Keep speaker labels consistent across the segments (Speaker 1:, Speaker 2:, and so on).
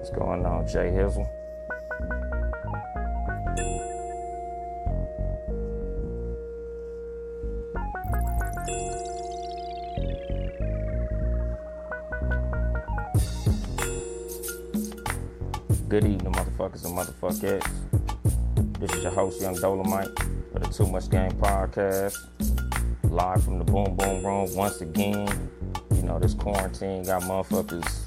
Speaker 1: What's going on, Jay Hizzle? Good evening, motherfuckers and motherfuckers. This is your host, Yung Dolemite, for the Too Much Game podcast. Live from the Boom Boom Room once again. You know, this quarantine got motherfuckers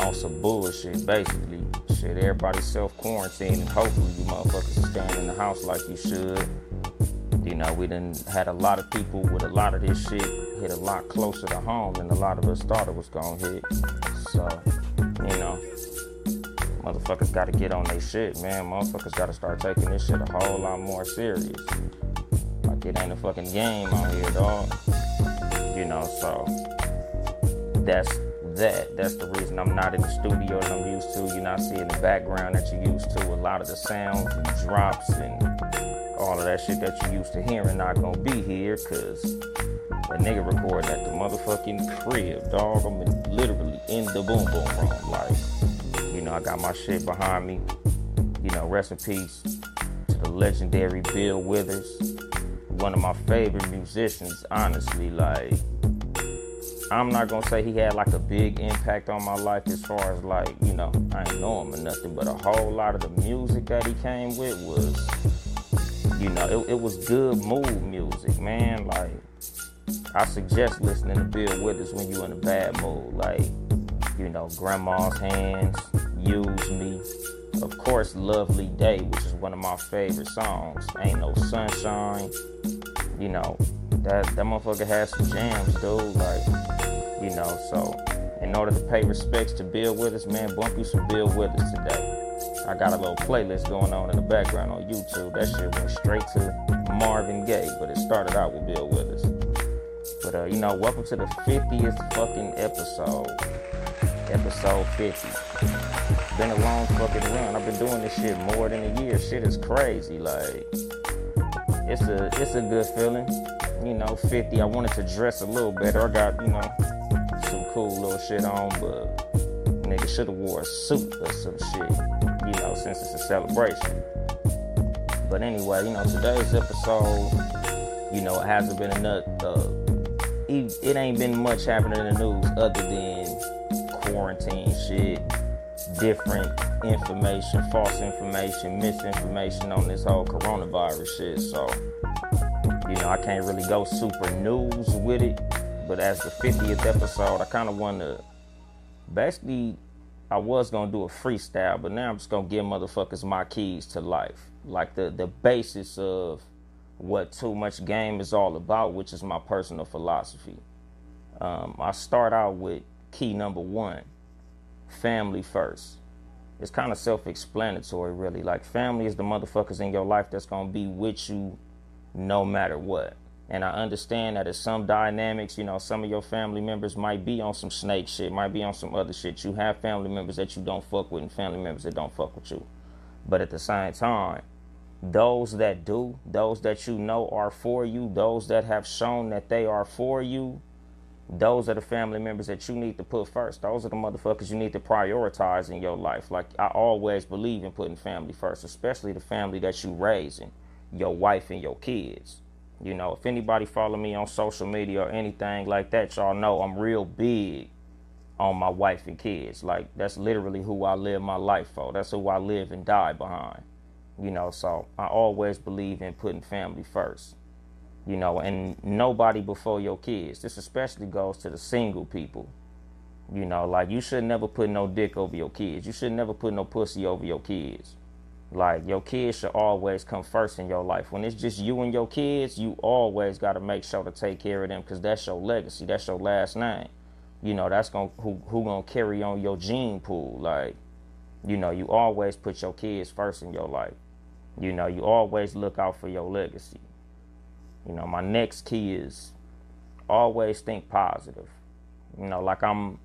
Speaker 1: on some bullshit, basically. Shit, everybody self quarantine, and hopefully you motherfuckers are staying in the house like you should. You know, we done had a lot of people with a lot of this shit hit a lot closer to home than a lot of us thought it was gonna hit. So, you know, motherfuckers gotta get on their shit, man. Motherfuckers gotta start taking this shit a whole lot more serious. Like it ain't a fucking game out here, dog. You know, so that's that. That's the reason I'm not in the studio that I'm used to. You're not seeing the background that you used to. A lot of the sounds and drops and all of that shit that you used to hearing not gonna be here because a nigga recording at the motherfucking crib, dog. I'm literally in the boom boom room. Like, know, I got my shit behind me. You know, rest in peace to the legendary Bill Withers. One of my favorite musicians, honestly. Like, I'm not gonna say he had like a big impact on my life as far as like, you know, I ain't know him or nothing, but a whole lot of the music that he came with was, you know, it, it was good mood music, man. Like, I suggest listening to Bill Withers when you're in a bad mood, like, you know, Grandma's Hands, Use Me, of course, Lovely Day, which is one of my favorite songs. Ain't No Sunshine, you know, that that motherfucker has some jams, dude. Like, you know, so in order to pay respects to Bill Withers, man, bump you some Bill Withers today. I got a little playlist going on in the background on YouTube. That shit went straight to Marvin Gaye, but it started out with Bill Withers. But uh, you know, welcome to the 50th fucking episode. Episode 50. Been a long fucking run. I've been doing this shit more than a year. Shit is crazy. Like, it's a it's a good feeling. You know, 50. I wanted to dress a little better. I got, you know, some cool little shit on, but nigga should have wore a suit or some shit. You know, since it's a celebration. But anyway, you know, today's episode, you know, it hasn't been enough. Uh, it, it ain't been much happening in the news other than quarantine shit, different information, false information, misinformation on this whole coronavirus shit. So, you know, I can't really go super news with it. But as the 50th episode, I kind of want to basically, I was gonna do a freestyle, but now I'm just gonna give motherfuckers my keys to life, like the the basis of what too much game is all about, which is my personal philosophy. Um, I start out with key number one: family first. It's kind of self-explanatory, really. Like family is the motherfuckers in your life that's gonna be with you no matter what. And I understand that there's some dynamics, you know, some of your family members might be on some snake shit, might be on some other shit. You have family members that you don't fuck with and family members that don't fuck with you. But at the same time, those that do, those that you know are for you, those that have shown that they are for you, those are the family members that you need to put first. Those are the motherfuckers you need to prioritize in your life. Like I always believe in putting family first, especially the family that you raising, your wife and your kids. You know, if anybody follow me on social media or anything like that, y'all know I'm real big on my wife and kids. Like that's literally who I live my life for. That's who I live and die behind. You know, so I always believe in putting family first. You know, and nobody before your kids. This especially goes to the single people. You know, like you should never put no dick over your kids. You should never put no pussy over your kids. Like your kids should always come first in your life. When it's just you and your kids, you always got to make sure to take care of them because that's your legacy. That's your last name. You know, that's gonna who who gonna carry on your gene pool. Like, you know, you always put your kids first in your life. You know, you always look out for your legacy. You know, my next key is always think positive. You know, like I'm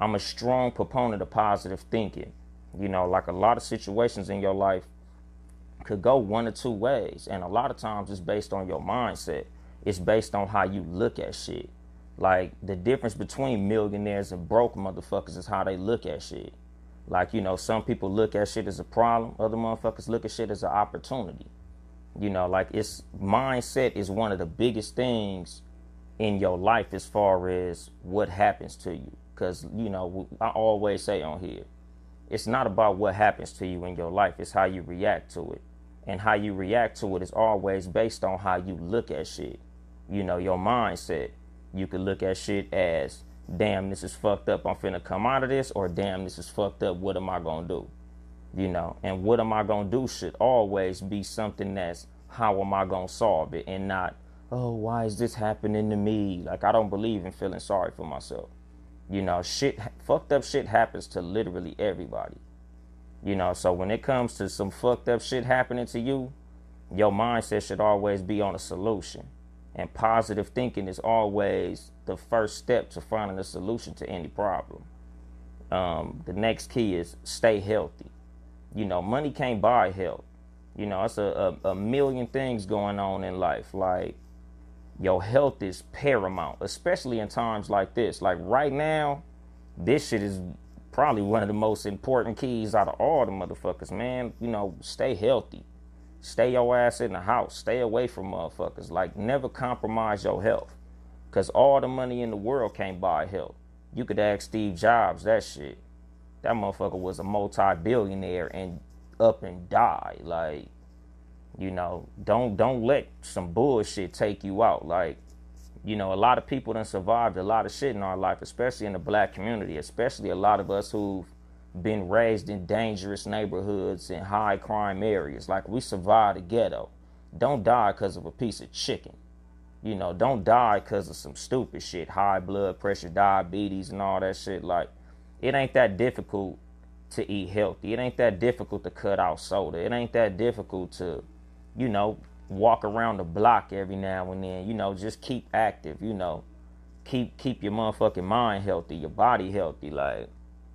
Speaker 1: I'm a strong proponent of positive thinking. You know, like a lot of situations in your life could go one or two ways. And a lot of times it's based on your mindset. It's based on how you look at shit. Like the difference between millionaires and broke motherfuckers is how they look at shit. Like, you know, some people look at shit as a problem, other motherfuckers look at shit as an opportunity. You know, like it's mindset is one of the biggest things in your life as far as what happens to you. Because, you know, I always say on here, it's not about what happens to you in your life, it's how you react to it. And how you react to it is always based on how you look at shit. You know, your mindset. You could look at shit as, damn, this is fucked up, I'm finna come out of this, or damn, this is fucked up, what am I gonna do? You know, and what am I gonna do should always be something that's, how am I gonna solve it, and not, oh, why is this happening to me? Like, I don't believe in feeling sorry for myself. You know, shit, fucked up shit happens to literally everybody. You know, so when it comes to some fucked up shit happening to you, your mindset should always be on a solution. And positive thinking is always the first step to finding a solution to any problem. Um, the next key is stay healthy. You know, money can't buy health. You know, it's a, a, a million things going on in life. Like, your health is paramount, especially in times like this. Like right now, this shit is probably one of the most important keys out of all the motherfuckers, man. You know, stay healthy. Stay your ass in the house. Stay away from motherfuckers. Like, never compromise your health. Because all the money in the world can't buy health. You could ask Steve Jobs that shit. That motherfucker was a multi billionaire and up and died. Like, you know, don't don't let some bullshit take you out. Like, you know, a lot of people done survived a lot of shit in our life, especially in the black community, especially a lot of us who've been raised in dangerous neighborhoods and high crime areas. Like we survived the ghetto. Don't die because of a piece of chicken. You know, don't die because of some stupid shit, high blood pressure, diabetes, and all that shit. Like, it ain't that difficult to eat healthy. It ain't that difficult to cut out soda. It ain't that difficult to you know, walk around the block every now and then, you know, just keep active, you know. Keep keep your motherfucking mind healthy, your body healthy. Like,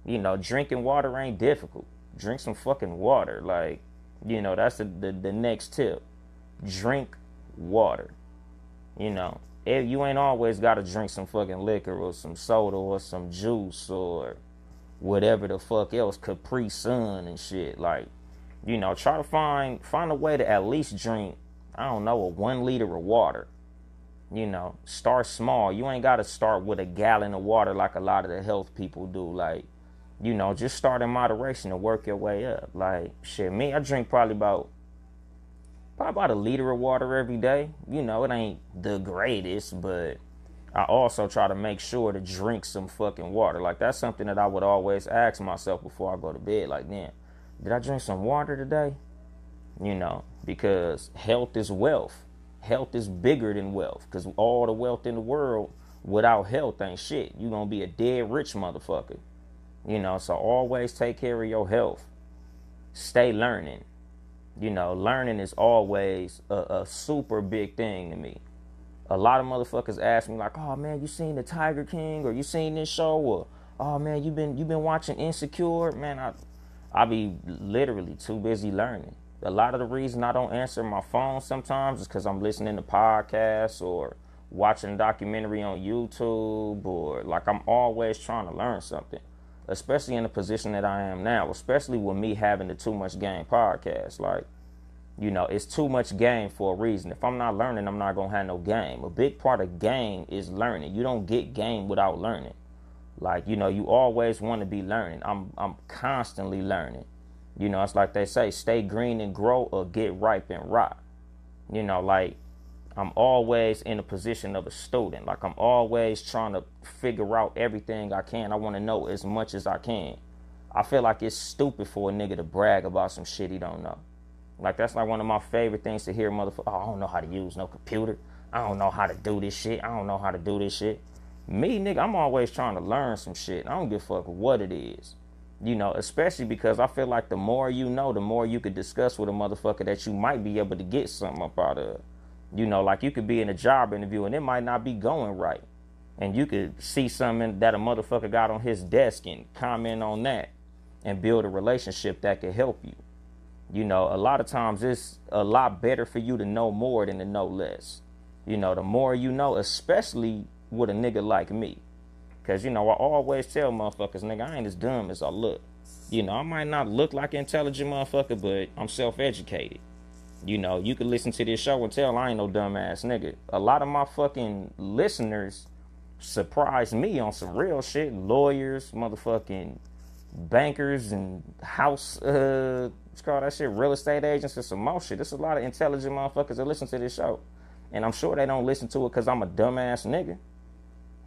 Speaker 1: you know, drinking water ain't difficult. Drink some fucking water. Like, you know, that's the, the, the next tip. Drink water. You know, if you ain't always gotta drink some fucking liquor or some soda or some juice or whatever the fuck else, Capri Sun and shit. Like, you know, try to find find a way to at least drink, I don't know, a one liter of water. You know, start small. You ain't gotta start with a gallon of water like a lot of the health people do. Like, you know, just start in moderation and work your way up. Like, shit, me, I drink probably about probably about a liter of water every day. You know, it ain't the greatest, but I also try to make sure to drink some fucking water. Like that's something that I would always ask myself before I go to bed. Like, damn, did I drink some water today? You know, because health is wealth. Health is bigger than wealth. Because all the wealth in the world without health ain't shit. You're going to be a dead rich motherfucker. You know, so always take care of your health. Stay learning. You know, learning is always a, a super big thing to me. A lot of motherfuckers ask me like, "Oh man, you seen the Tiger King or you seen this show or oh man, you been you been watching Insecure?" Man, I I be literally too busy learning. A lot of the reason I don't answer my phone sometimes is because I'm listening to podcasts or watching a documentary on YouTube or like I'm always trying to learn something. Especially in the position that I am now, especially with me having the Too Much Game podcast. Like, you know, it's too much game for a reason. If I'm not learning, I'm not gonna have no game. A big part of game is learning. You don't get game without learning. Like, you know, you always want to be learning. I'm I'm constantly learning. You know, it's like they say, stay green and grow or get ripe and rot. You know, like I'm always in a position of a student. Like I'm always trying to figure out everything I can. I want to know as much as I can. I feel like it's stupid for a nigga to brag about some shit he don't know. Like that's like one of my favorite things to hear, motherfucker. Oh, I don't know how to use no computer. I don't know how to do this shit. I don't know how to do this shit. Me, nigga, I'm always trying to learn some shit. I don't give a fuck what it is. You know, especially because I feel like the more you know, the more you could discuss with a motherfucker that you might be able to get something up out of. You know, like you could be in a job interview and it might not be going right. And you could see something that a motherfucker got on his desk and comment on that and build a relationship that could help you. You know, a lot of times it's a lot better for you to know more than to know less. You know, the more you know, especially with a nigga like me. Cause you know, I always tell motherfuckers, nigga, I ain't as dumb as I look. You know, I might not look like an intelligent motherfucker, but I'm self-educated. You know, you can listen to this show and tell I ain't no dumbass nigga. A lot of my fucking listeners surprised me on some real shit. Lawyers, motherfucking bankers, and house, uh, what's called that shit, real estate agents, and some more shit. There's a lot of intelligent motherfuckers that listen to this show. And I'm sure they don't listen to it because I'm a dumbass nigga.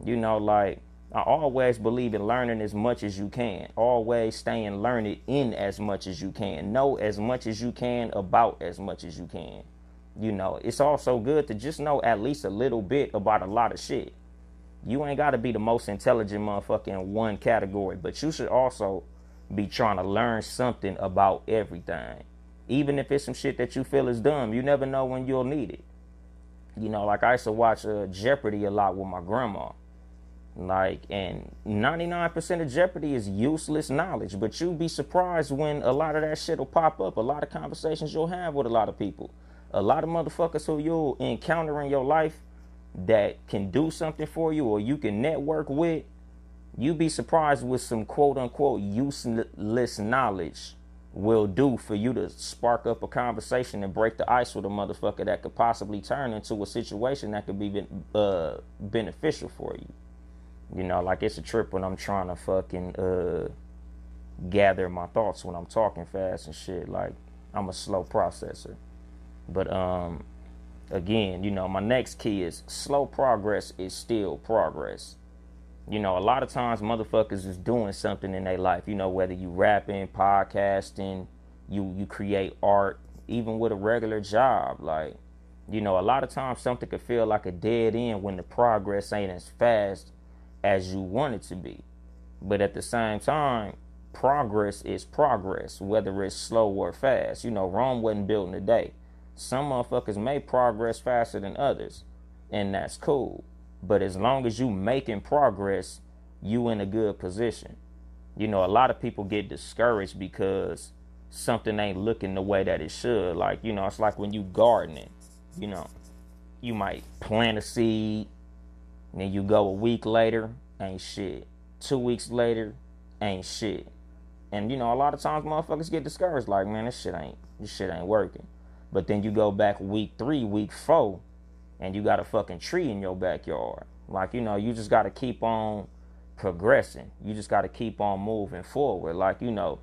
Speaker 1: You know, like, I always believe in learning as much as you can. Always staying learned in as much as you can. Know as much as you can about as much as you can. You know, it's also good to just know at least a little bit about a lot of shit. You ain't got to be the most intelligent motherfucker in one category, but you should also be trying to learn something about everything. Even if it's some shit that you feel is dumb, you never know when you'll need it. You know, like I used to watch uh, Jeopardy a lot with my grandma like, and 99% of Jeopardy is useless knowledge, but you'll be surprised when a lot of that shit will pop up. A lot of conversations you'll have with a lot of people. A lot of motherfuckers who you'll encounter in your life that can do something for you or you can network with. You'd be surprised with some quote unquote useless knowledge will do for you to spark up a conversation and break the ice with a motherfucker that could possibly turn into a situation that could be uh, beneficial for you. You know, like it's a trip when I'm trying to fucking uh, gather my thoughts when I'm talking fast and shit. Like I'm a slow processor. But um again, you know, my next key is slow progress is still progress. You know, a lot of times motherfuckers is doing something in their life, you know, whether you rapping, podcasting, you you create art, even with a regular job, like you know, a lot of times something could feel like a dead end when the progress ain't as fast as you want it to be. But at the same time, progress is progress, whether it's slow or fast. You know, Rome wasn't built in a day. Some motherfuckers may progress faster than others, and that's cool. But as long as you making progress, you in a good position. You know, a lot of people get discouraged because something ain't looking the way that it should. Like, you know, it's like when you gardening, you know, you might plant a seed, then you go a week later, ain't shit. Two weeks later, ain't shit. And you know, a lot of times motherfuckers get discouraged, like, man, this shit ain't this shit ain't working. But then you go back week three, week four, and you got a fucking tree in your backyard. Like, you know, you just gotta keep on progressing. You just gotta keep on moving forward. Like, you know,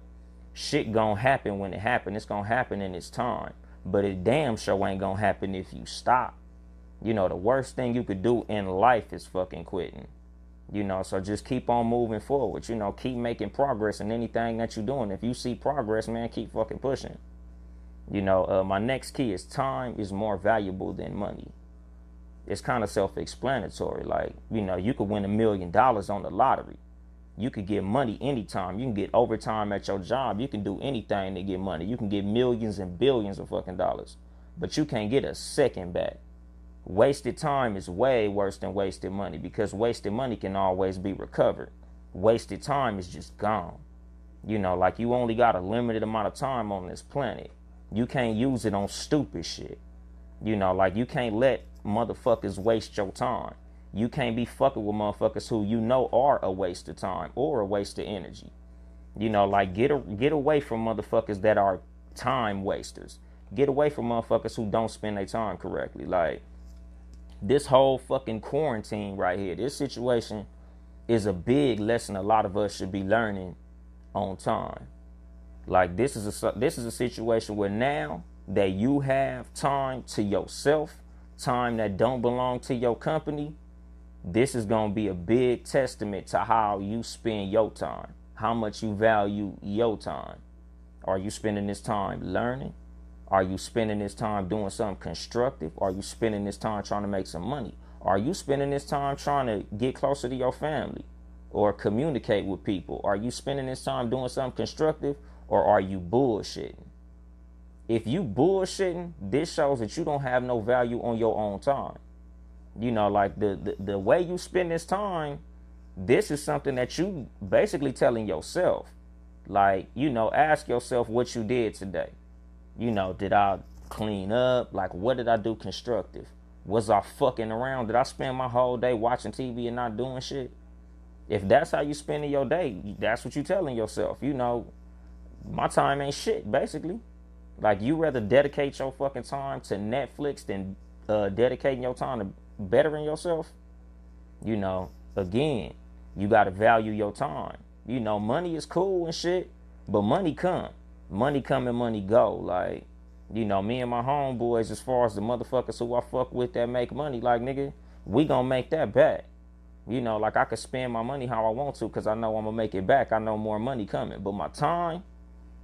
Speaker 1: shit gonna happen when it happen. It's gonna happen in its time. But it damn sure ain't gonna happen if you stop. You know, the worst thing you could do in life is fucking quitting. You know, so just keep on moving forward. You know, keep making progress in anything that you're doing. If you see progress, man, keep fucking pushing. You know, uh, my next key is time is more valuable than money. It's kind of self explanatory. Like, you know, you could win a million dollars on the lottery. You could get money anytime. You can get overtime at your job. You can do anything to get money. You can get millions and billions of fucking dollars. But you can't get a second back wasted time is way worse than wasted money because wasted money can always be recovered. Wasted time is just gone. You know, like you only got a limited amount of time on this planet. You can't use it on stupid shit. You know, like you can't let motherfuckers waste your time. You can't be fucking with motherfuckers who you know are a waste of time or a waste of energy. You know, like get a, get away from motherfuckers that are time wasters. Get away from motherfuckers who don't spend their time correctly. Like this whole fucking quarantine right here, this situation is a big lesson a lot of us should be learning on time. Like this is a this is a situation where now that you have time to yourself, time that don't belong to your company, this is going to be a big testament to how you spend your time, how much you value your time. Are you spending this time learning? Are you spending this time doing something constructive? Are you spending this time trying to make some money? Are you spending this time trying to get closer to your family or communicate with people? Are you spending this time doing something constructive or are you bullshitting? If you bullshitting, this shows that you don't have no value on your own time. You know, like the, the, the way you spend this time, this is something that you basically telling yourself. Like, you know, ask yourself what you did today. You know, did I clean up? Like, what did I do constructive? Was I fucking around? Did I spend my whole day watching TV and not doing shit? If that's how you spending your day, that's what you telling yourself. You know, my time ain't shit, basically. Like you rather dedicate your fucking time to Netflix than uh, dedicating your time to bettering yourself. You know, again, you gotta value your time. You know, money is cool and shit, but money come, money come and money go. Like you know, me and my homeboys, as far as the motherfuckers who I fuck with that make money, like nigga, we gonna make that back. You know, like I could spend my money how I want to because I know I'm gonna make it back. I know more money coming, but my time,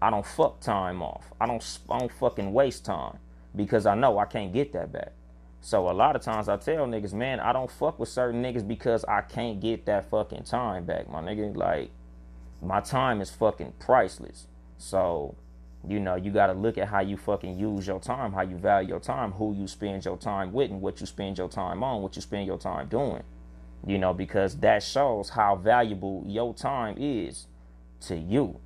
Speaker 1: I don't fuck time off. I don't, I don't fucking waste time because I know I can't get that back. So a lot of times I tell niggas, man, I don't fuck with certain niggas because I can't get that fucking time back, my nigga. Like, my time is fucking priceless. So you know, you got to look at how you fucking use your time, how you value your time, who you spend your time with, and what you spend your time on, what you spend your time doing. You know, because that shows how valuable your time is to you.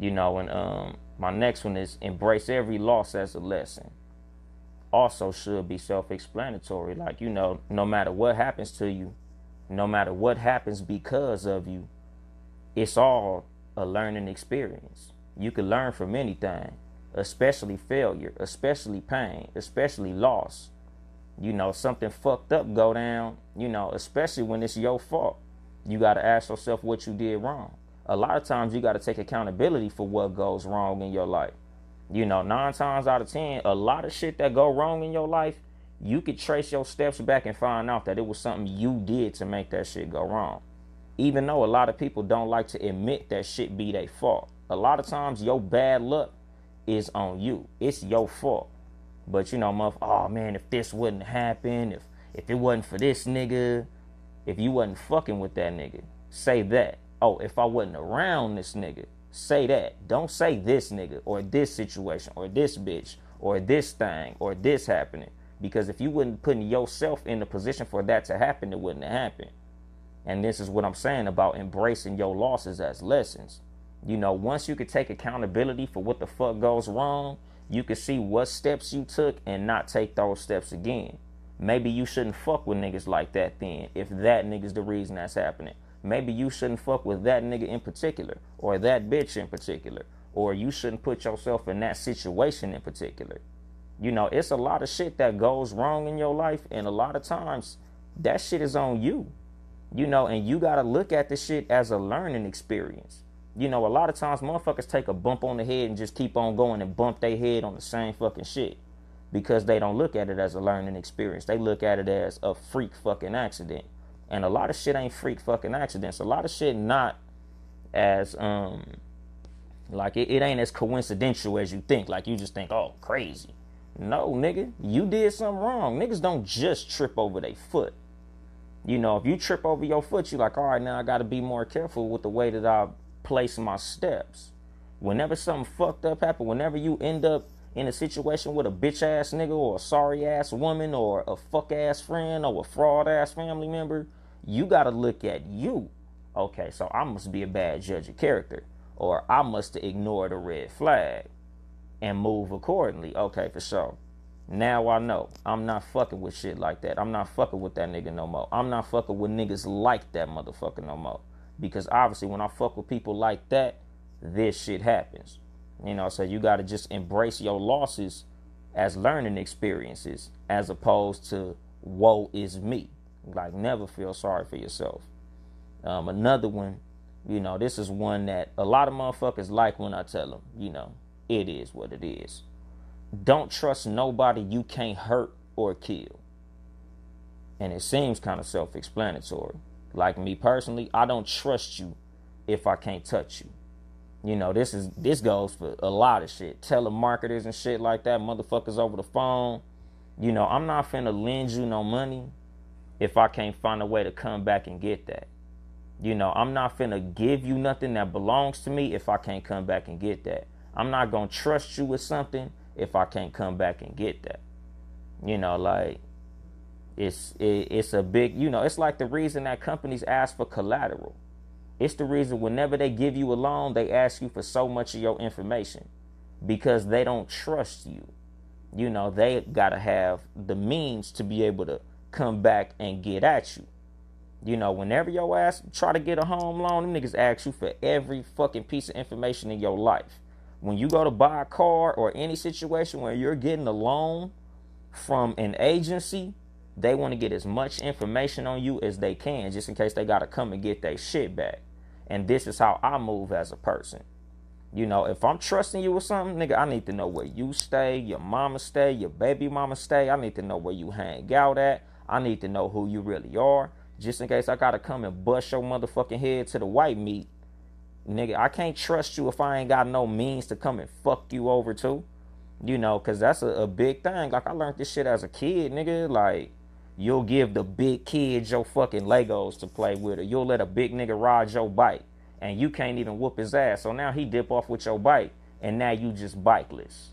Speaker 1: You know, and um, my next one is embrace every loss as a lesson. Also, should be self explanatory. Like, you know, no matter what happens to you, no matter what happens because of you, it's all a learning experience you can learn from anything, especially failure, especially pain, especially loss. You know, something fucked up go down, you know, especially when it's your fault. You got to ask yourself what you did wrong. A lot of times you got to take accountability for what goes wrong in your life. You know, nine times out of ten, a lot of shit that go wrong in your life, you could trace your steps back and find out that it was something you did to make that shit go wrong. Even though a lot of people don't like to admit that shit be their fault a lot of times your bad luck is on you. It's your fault. But you know, muff, oh man, if this wouldn't happen, if if it wasn't for this nigga, if you wasn't fucking with that nigga, say that. Oh, if I wasn't around this nigga, say that. Don't say this nigga or this situation or this bitch or this thing or this happening. Because if you wouldn't put yourself in the position for that to happen, it wouldn't happen. And this is what I'm saying about embracing your losses as lessons. You know, once you could take accountability for what the fuck goes wrong, you can see what steps you took and not take those steps again. Maybe you shouldn't fuck with niggas like that then, if that nigga's the reason that's happening. Maybe you shouldn't fuck with that nigga in particular, or that bitch in particular, or you shouldn't put yourself in that situation in particular. You know, it's a lot of shit that goes wrong in your life, and a lot of times that shit is on you. You know, and you gotta look at the shit as a learning experience you know, a lot of times motherfuckers take a bump on the head and just keep on going and bump their head on the same fucking shit because they don't look at it as a learning experience. They look at it as a freak fucking accident. And a lot of shit ain't freak fucking accidents. A lot of shit not as um like it, it ain't as coincidental as you think. Like you just think, oh, crazy. No, nigga, you did something wrong. Niggas don't just trip over their foot. You know, if you trip over your foot, you're like, all right, now I got to be more careful with the way that I place my steps. Whenever something fucked up happen, whenever you end up in a situation with a bitch ass nigga or a sorry ass woman or a fuck ass friend or a fraud ass family member, you gotta look at you. Okay, so I must be a bad judge of character, or I must ignore the red flag and move accordingly. Okay, for sure. Now I know I'm not fucking with shit like that. I'm not fucking with that nigga no more. I'm not fucking with niggas like that motherfucker no more because obviously when I fuck with people like that, this shit happens. You know, so you got to just embrace your losses as learning experiences as opposed to woe is me. Like never feel sorry for yourself. Um, another one, you know, this is one that a lot of motherfuckers like when I tell them, you know, it is what it is. Don't trust nobody you can't hurt or kill. And it seems kind of self explanatory. Like me personally, I don't trust you if I can't touch you. You know, this is this goes for a lot of shit. Telemarketers and shit like that, motherfuckers over the phone. You know, I'm not finna lend you no money if I can't find a way to come back and get that. You know, I'm not finna give you nothing that belongs to me if I can't come back and get that. I'm not gonna trust you with something if I can't come back and get that. You know, like it's it, it's a big, you know, it's like the reason that companies ask for collateral. It's the reason whenever they give you a loan, they ask you for so much of your information because they don't trust you. You know, they got to have the means to be able to come back and get at you. You know, whenever your ass try to get a home loan, them niggas ask you for every fucking piece of information in your life. When you go to buy a car or any situation where you're getting a loan from an agency, they want to get as much information on you as they can just in case they got to come and get their shit back. And this is how I move as a person. You know, if I'm trusting you with something, nigga, I need to know where you stay, your mama stay, your baby mama stay. I need to know where you hang out at. I need to know who you really are. Just in case I gotta come and bust your motherfucking head to the white meat. Nigga, I can't trust you if I ain't got no means to come and fuck you over too. You know, cause that's a, a big thing. Like I learned this shit as a kid, nigga. Like You'll give the big kids your fucking Legos to play with, or you'll let a big nigga ride your bike, and you can't even whoop his ass. So now he dip off with your bike, and now you just bikeless.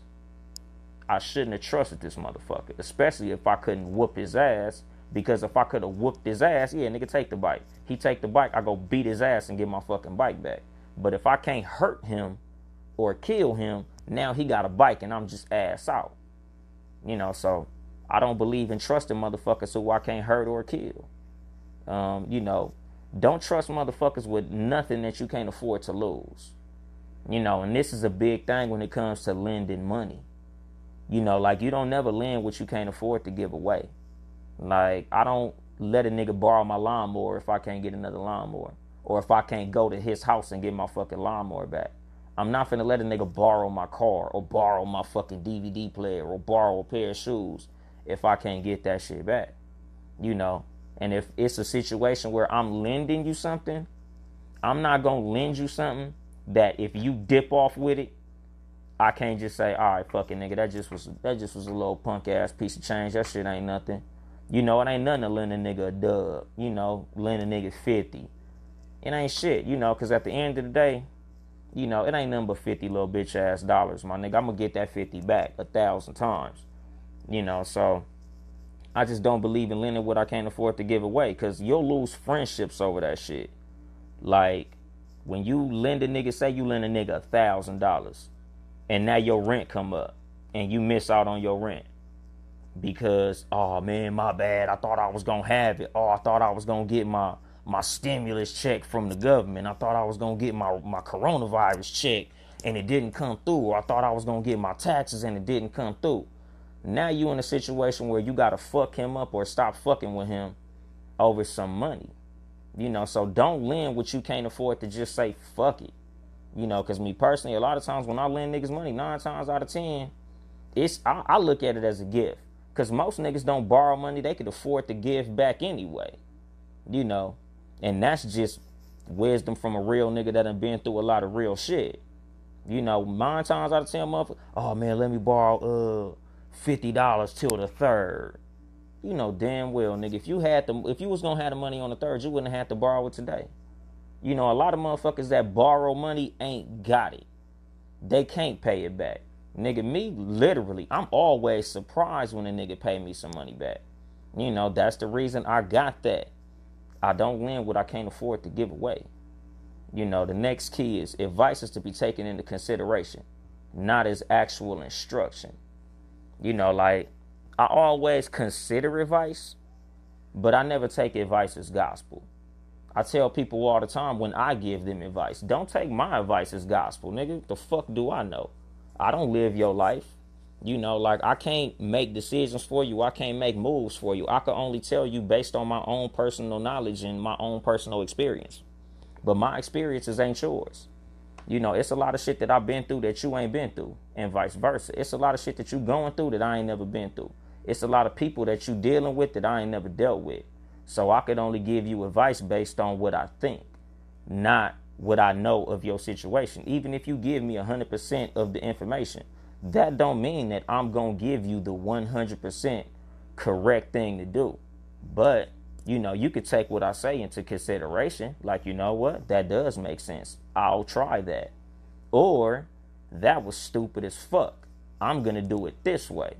Speaker 1: I shouldn't have trusted this motherfucker, especially if I couldn't whoop his ass. Because if I could have whooped his ass, yeah, nigga, take the bike. He take the bike, I go beat his ass and get my fucking bike back. But if I can't hurt him or kill him, now he got a bike and I'm just ass out. You know, so I don't believe in trusting motherfuckers who I can't hurt or kill. Um, you know, don't trust motherfuckers with nothing that you can't afford to lose. You know, and this is a big thing when it comes to lending money. You know, like you don't never lend what you can't afford to give away. Like I don't let a nigga borrow my lawnmower if I can't get another lawnmower. Or if I can't go to his house and get my fucking lawnmower back. I'm not finna let a nigga borrow my car or borrow my fucking DVD player or borrow a pair of shoes if I can't get that shit back. You know, and if it's a situation where I'm lending you something, I'm not gonna lend you something that if you dip off with it, I can't just say, all right, fucking nigga, that just was that just was a little punk ass piece of change. That shit ain't nothing. You know, it ain't nothing to lend a nigga a dub. You know, lend a nigga 50. It ain't shit, you know, because at the end of the day, you know, it ain't nothing but 50 little bitch ass dollars, my nigga. I'm to get that 50 back a thousand times. You know, so I just don't believe in lending what I can't afford to give away because you'll lose friendships over that shit. Like when you lend a nigga, say you lend a nigga a thousand dollars, and now your rent come up, and you miss out on your rent because oh man, my bad. I thought I was gonna have it. Oh, I thought I was gonna get my my stimulus check from the government. I thought I was gonna get my my coronavirus check, and it didn't come through. I thought I was gonna get my taxes, and it didn't come through. Now you in a situation where you gotta fuck him up or stop fucking with him over some money. You know, so don't lend what you can't afford to just say fuck it. You know, cause me personally, a lot of times when I lend niggas money, nine times out of ten, it's I, I look at it as a gift. Cause most niggas don't borrow money they could afford to give back anyway. You know, and that's just wisdom from a real nigga that done been through a lot of real shit. You know, nine times out of ten, motherfucker, oh man, let me borrow uh fifty dollars till the third. You know damn well, nigga, if you had the if you was gonna have the money on the third, you wouldn't have to borrow it today. You know, a lot of motherfuckers that borrow money ain't got it. They can't pay it back. Nigga, me literally, I'm always surprised when a nigga pay me some money back. You know, that's the reason I got that. I don't lend what I can't afford to give away. You know, the next key is advice is to be taken into consideration, not as actual instruction. You know, like I always consider advice, but I never take advice as gospel. I tell people all the time when I give them advice, don't take my advice as gospel, nigga. The fuck do I know? I don't live your life. You know, like I can't make decisions for you. I can't make moves for you. I can only tell you based on my own personal knowledge and my own personal experience. But my experiences ain't yours. You know, it's a lot of shit that I've been through that you ain't been through, and vice versa. It's a lot of shit that you going through that I ain't never been through. It's a lot of people that you dealing with that I ain't never dealt with. So I could only give you advice based on what I think, not what I know of your situation. Even if you give me 100% of the information, that don't mean that I'm going to give you the 100% correct thing to do. But, you know, you could take what I say into consideration. Like, you know what? That does make sense. I'll try that. Or, that was stupid as fuck. I'm going to do it this way.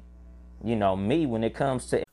Speaker 1: You know, me, when it comes to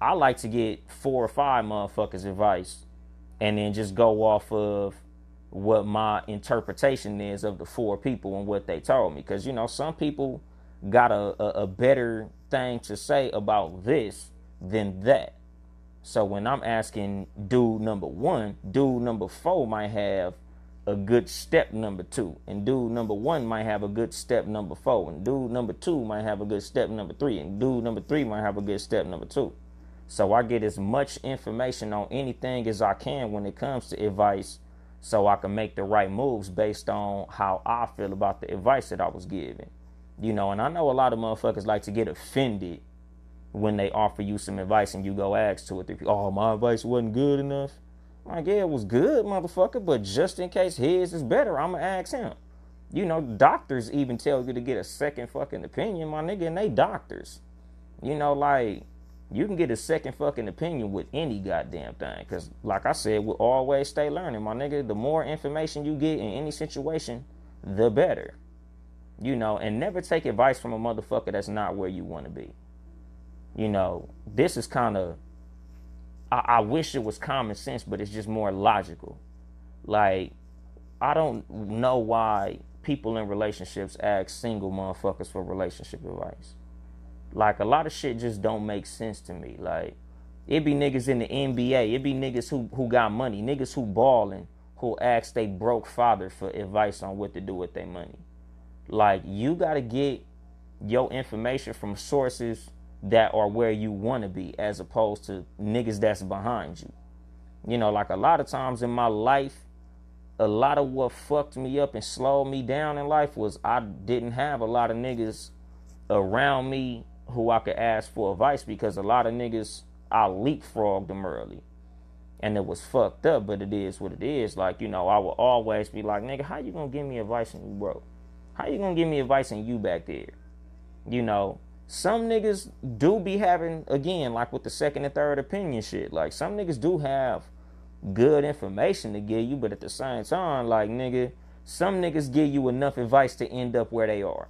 Speaker 1: I like to get four or five motherfuckers' advice and then just go off of what my interpretation is of the four people and what they told me. Because, you know, some people got a, a, a better thing to say about this than that. So when I'm asking dude number one, dude number four might have a good step number two, and dude number one might have a good step number four, and dude number two might have a good step number three, and dude number three might have a good step number two. So I get as much information on anything as I can when it comes to advice so I can make the right moves based on how I feel about the advice that I was given. You know, and I know a lot of motherfuckers like to get offended when they offer you some advice and you go ask to it. Oh, my advice wasn't good enough. Like, yeah, it was good, motherfucker, but just in case his is better, I'ma ask him. You know, doctors even tell you to get a second fucking opinion, my nigga, and they doctors. You know, like you can get a second fucking opinion with any goddamn thing. Cause like I said, we'll always stay learning, my nigga. The more information you get in any situation, the better. You know, and never take advice from a motherfucker that's not where you want to be. You know, this is kind of I, I wish it was common sense, but it's just more logical. Like, I don't know why people in relationships ask single motherfuckers for relationship advice. Like a lot of shit just don't make sense to me. Like it be niggas in the NBA, it be niggas who who got money, niggas who ballin', who ask they broke father for advice on what to do with their money. Like you gotta get your information from sources that are where you wanna be, as opposed to niggas that's behind you. You know, like a lot of times in my life, a lot of what fucked me up and slowed me down in life was I didn't have a lot of niggas around me who I could ask for advice because a lot of niggas I leapfrogged them early. And it was fucked up, but it is what it is. Like, you know, I will always be like, nigga, how you gonna give me advice and you broke? How you gonna give me advice and you back there? You know, some niggas do be having, again, like with the second and third opinion shit, like some niggas do have good information to give you, but at the same time, like, nigga, some niggas give you enough advice to end up where they are.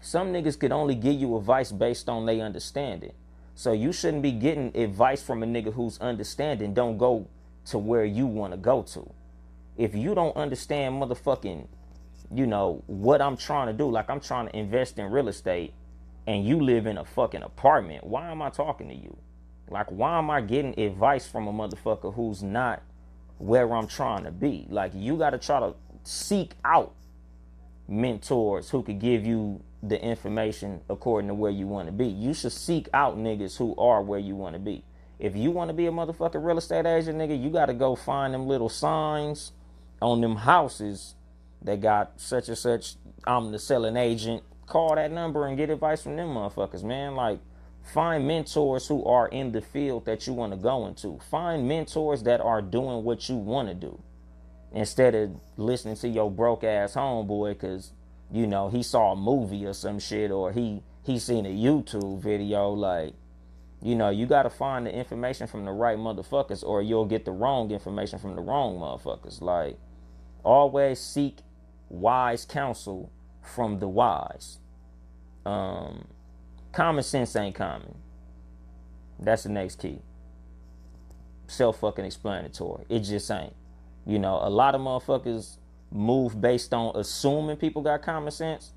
Speaker 1: Some niggas could only give you advice based on they understanding. So you shouldn't be getting advice from a nigga who's understanding don't go to where you want to go to. If you don't understand motherfucking, you know, what I'm trying to do, like I'm trying to invest in real estate and you live in a fucking apartment, why am I talking to you? Like why am I getting advice from a motherfucker who's not where I'm trying to be? Like you got to try to seek out mentors who could give you the information according to where you want to be. You should seek out niggas who are where you want to be. If you want to be a motherfucking real estate agent, nigga, you got to go find them little signs on them houses that got such and such. I'm the selling agent. Call that number and get advice from them motherfuckers, man. Like, find mentors who are in the field that you want to go into. Find mentors that are doing what you want to do instead of listening to your broke ass homeboy because you know he saw a movie or some shit or he he seen a YouTube video like you know you got to find the information from the right motherfuckers or you'll get the wrong information from the wrong motherfuckers like always seek wise counsel from the wise. Um, common sense ain't common. That's the next key. Self fucking explanatory. It just ain't. You know, a lot of motherfuckers move based on assuming people got common sense.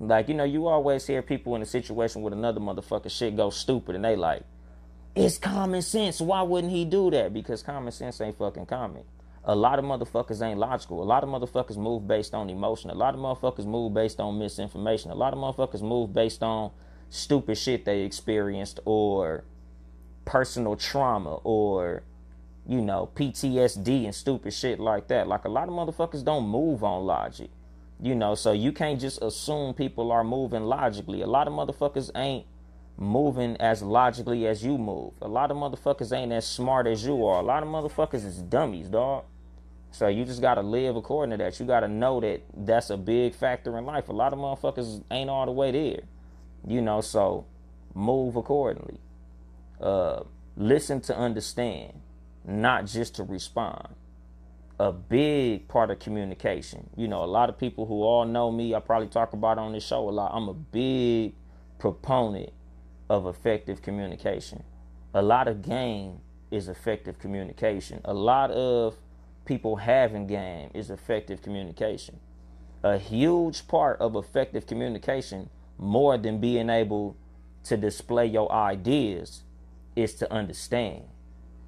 Speaker 1: Like, you know, you always hear people in a situation with another motherfucker shit go stupid and they like, it's common sense. Why wouldn't he do that? Because common sense ain't fucking common. A lot of motherfuckers ain't logical. A lot of motherfuckers move based on emotion. A lot of motherfuckers move based on misinformation. A lot of motherfuckers move based on stupid shit they experienced or personal trauma or you know PTSD and stupid shit like that. Like a lot of motherfuckers don't move on logic. You know, so you can't just assume people are moving logically. A lot of motherfuckers ain't moving as logically as you move. A lot of motherfuckers ain't as smart as you are. A lot of motherfuckers is dummies, dog. So you just gotta live according to that. You gotta know that that's a big factor in life. A lot of motherfuckers ain't all the way there, you know. So move accordingly. Uh, listen to understand, not just to respond. A big part of communication. You know, a lot of people who all know me, I probably talk about on this show a lot. I'm a big proponent of effective communication. A lot of game is effective communication. A lot of people having game is effective communication. A huge part of effective communication, more than being able to display your ideas, is to understand.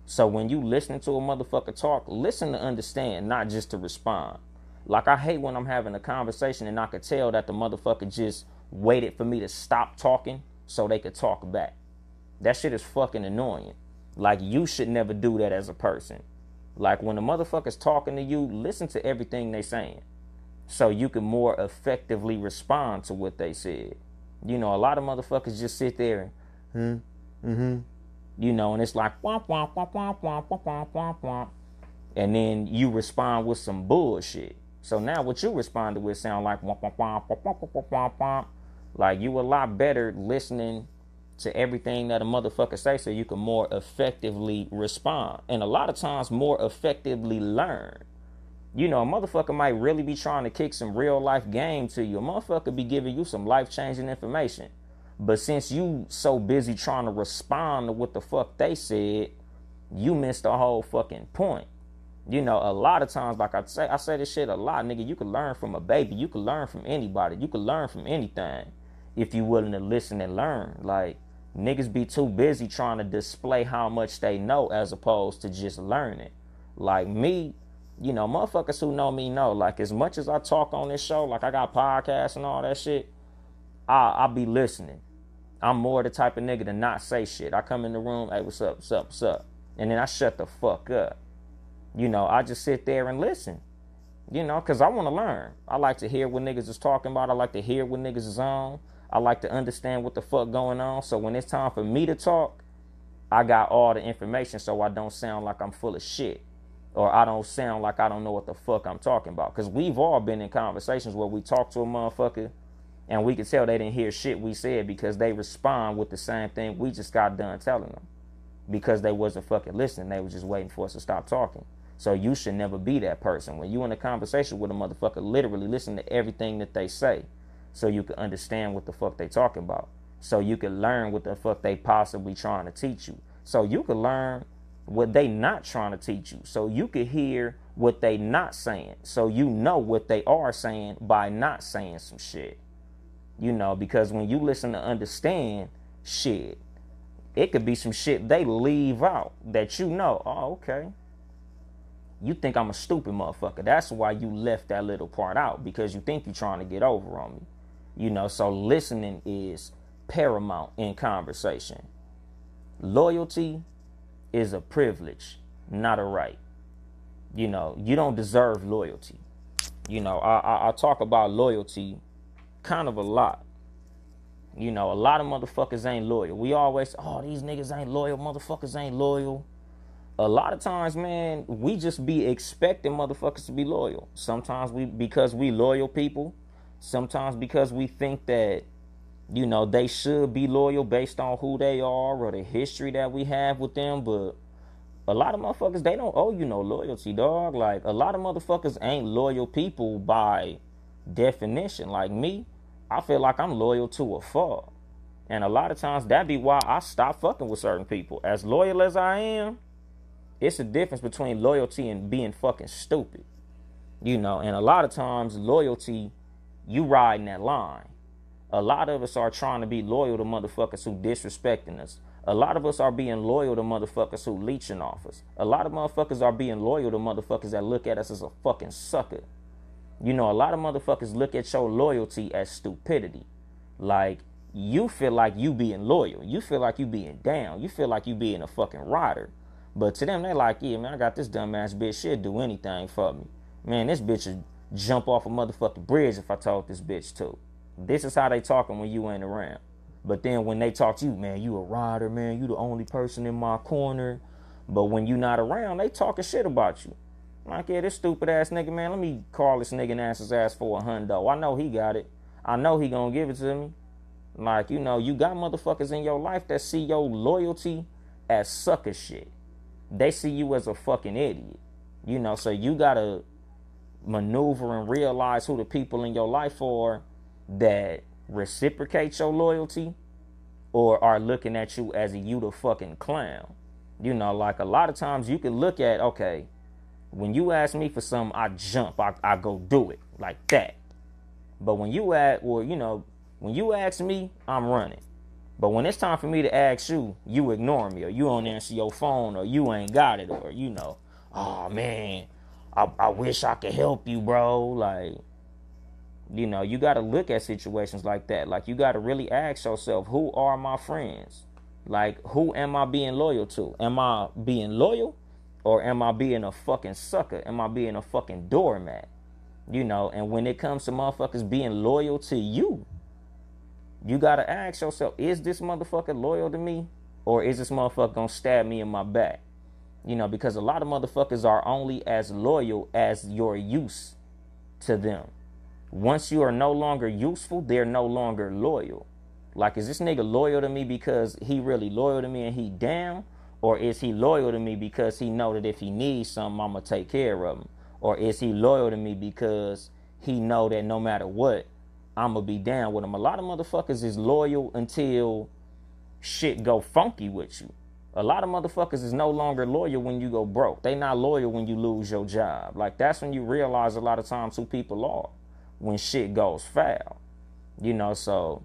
Speaker 1: So when you listen to a motherfucker talk, listen to understand, not just to respond. Like I hate when I'm having a conversation and I could tell that the motherfucker just waited for me to stop talking so they could talk back. That shit is fucking annoying. Like you should never do that as a person. Like when a motherfucker's talking to you, listen to everything they saying. So you can more effectively respond to what they said. You know, a lot of motherfuckers just sit there and hmm, mm-hmm. You know, and it's like womp womp womp womp womp womp womp womp womp. And then you respond with some bullshit. So now what you responded with sound like womp womp womp womp womp womp womp womp like you a lot better listening to everything that a motherfucker say so you can more effectively respond. And a lot of times more effectively learn. You know, a motherfucker might really be trying to kick some real life game to you. A motherfucker be giving you some life changing information. But since you so busy trying to respond to what the fuck they said, you missed the whole fucking point. You know, a lot of times, like I say, I say this shit a lot, nigga. You can learn from a baby. You can learn from anybody. You can learn from anything if you willing to listen and learn. Like niggas be too busy trying to display how much they know as opposed to just learning. Like me, you know, motherfuckers who know me know. Like as much as I talk on this show, like I got podcasts and all that shit, I I be listening. I'm more the type of nigga to not say shit. I come in the room, hey, what's up, what's up, what's up? And then I shut the fuck up. You know, I just sit there and listen. You know, cause I want to learn. I like to hear what niggas is talking about. I like to hear what niggas is on. I like to understand what the fuck going on. So when it's time for me to talk, I got all the information so I don't sound like I'm full of shit. Or I don't sound like I don't know what the fuck I'm talking about. Because we've all been in conversations where we talk to a motherfucker and we could tell they didn't hear shit we said because they respond with the same thing we just got done telling them. Because they wasn't fucking listening. They was just waiting for us to stop talking. So you should never be that person. When you in a conversation with a motherfucker, literally listen to everything that they say so you can understand what the fuck they talking about. So you can learn what the fuck they possibly trying to teach you. So you can learn what they not trying to teach you. So you can hear what they not saying. So you know what they are saying by not saying some shit. You know, because when you listen to understand shit, it could be some shit they leave out that you know, oh, okay. You think I'm a stupid motherfucker. That's why you left that little part out because you think you're trying to get over on me. You know, so listening is paramount in conversation. Loyalty is a privilege, not a right. You know, you don't deserve loyalty. You know, I, I, I talk about loyalty kind of a lot. You know, a lot of motherfuckers ain't loyal. We always, oh, these niggas ain't loyal, motherfuckers ain't loyal. A lot of times, man, we just be expecting motherfuckers to be loyal. Sometimes we, because we loyal people, Sometimes because we think that, you know, they should be loyal based on who they are or the history that we have with them. But a lot of motherfuckers, they don't owe you no loyalty, dog. Like, a lot of motherfuckers ain't loyal people by definition. Like me, I feel like I'm loyal to a fault. And a lot of times that be why I stop fucking with certain people. As loyal as I am, it's a difference between loyalty and being fucking stupid. You know, and a lot of times loyalty, you riding that line. A lot of us are trying to be loyal to motherfuckers who disrespecting us. A lot of us are being loyal to motherfuckers who leeching off us. A lot of motherfuckers are being loyal to motherfuckers that look at us as a fucking sucker. You know, a lot of motherfuckers look at your loyalty as stupidity. Like, you feel like you being loyal. You feel like you being down. You feel like you being a fucking rider. But to them, they like, yeah, man, I got this dumbass bitch. She'll do anything for me. Man, this bitch would jump off a motherfucking bridge if I told this bitch to. This is how they talking when you ain't around. But then when they talk to you, man, you a rider, man, you the only person in my corner. But when you not around, they talking shit about you. Like, yeah, this stupid ass nigga, man, let me call this nigga and ask his ass for a hundo. I know he got it. I know he gonna give it to me. Like, you know, you got motherfuckers in your life that see your loyalty as sucker shit. They see you as a fucking idiot. You know, so you gotta maneuver and realize who the people in your life are that reciprocate your loyalty or are looking at you as a you the fucking clown. You know, like a lot of times you can look at, okay, when you ask me for something, I jump, I, I go do it like that. But when you ask, or you know, when you ask me, I'm running. But when it's time for me to ask you, you ignore me, or you don't answer your phone, or you ain't got it, or you know, oh man, I, I wish I could help you, bro. Like, you know, you got to look at situations like that. Like, you got to really ask yourself, who are my friends? Like, who am I being loyal to? Am I being loyal? Or am I being a fucking sucker? Am I being a fucking doormat? You know, and when it comes to motherfuckers being loyal to you, you gotta ask yourself, is this motherfucker loyal to me? Or is this motherfucker gonna stab me in my back? You know, because a lot of motherfuckers are only as loyal as your use to them. Once you are no longer useful, they're no longer loyal. Like, is this nigga loyal to me because he really loyal to me and he down? Or is he loyal to me because he know that if he needs something, I'm gonna take care of him? Or is he loyal to me because he know that no matter what, I'm gonna be down with him? A lot of motherfuckers is loyal until shit go funky with you. A lot of motherfuckers is no longer loyal when you go broke. They not loyal when you lose your job. Like that's when you realize a lot of times who people are when shit goes foul. You know, so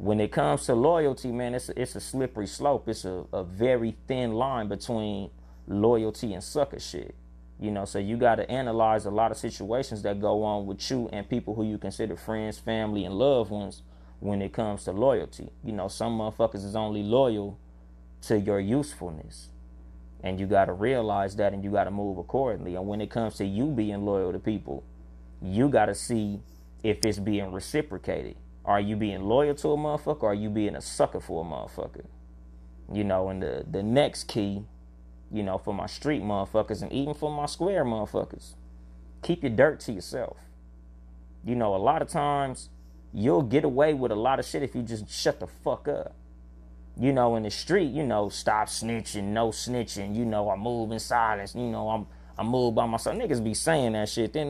Speaker 1: when it comes to loyalty, man, it's a, it's a slippery slope. It's a, a very thin line between loyalty and sucker shit. You know, so you got to analyze a lot of situations that go on with you and people who you consider friends, family, and loved ones when it comes to loyalty. You know, some motherfuckers is only loyal to your usefulness. And you got to realize that and you got to move accordingly. And when it comes to you being loyal to people, you got to see if it's being reciprocated. Are you being loyal to a motherfucker or are you being a sucker for a motherfucker? You know, and the, the next key, you know, for my street motherfuckers and even for my square motherfuckers, keep your dirt to yourself. You know, a lot of times you'll get away with a lot of shit if you just shut the fuck up. You know, in the street, you know, stop snitching, no snitching, you know, I move in silence, you know, I'm I move by myself. Niggas be saying that shit. Then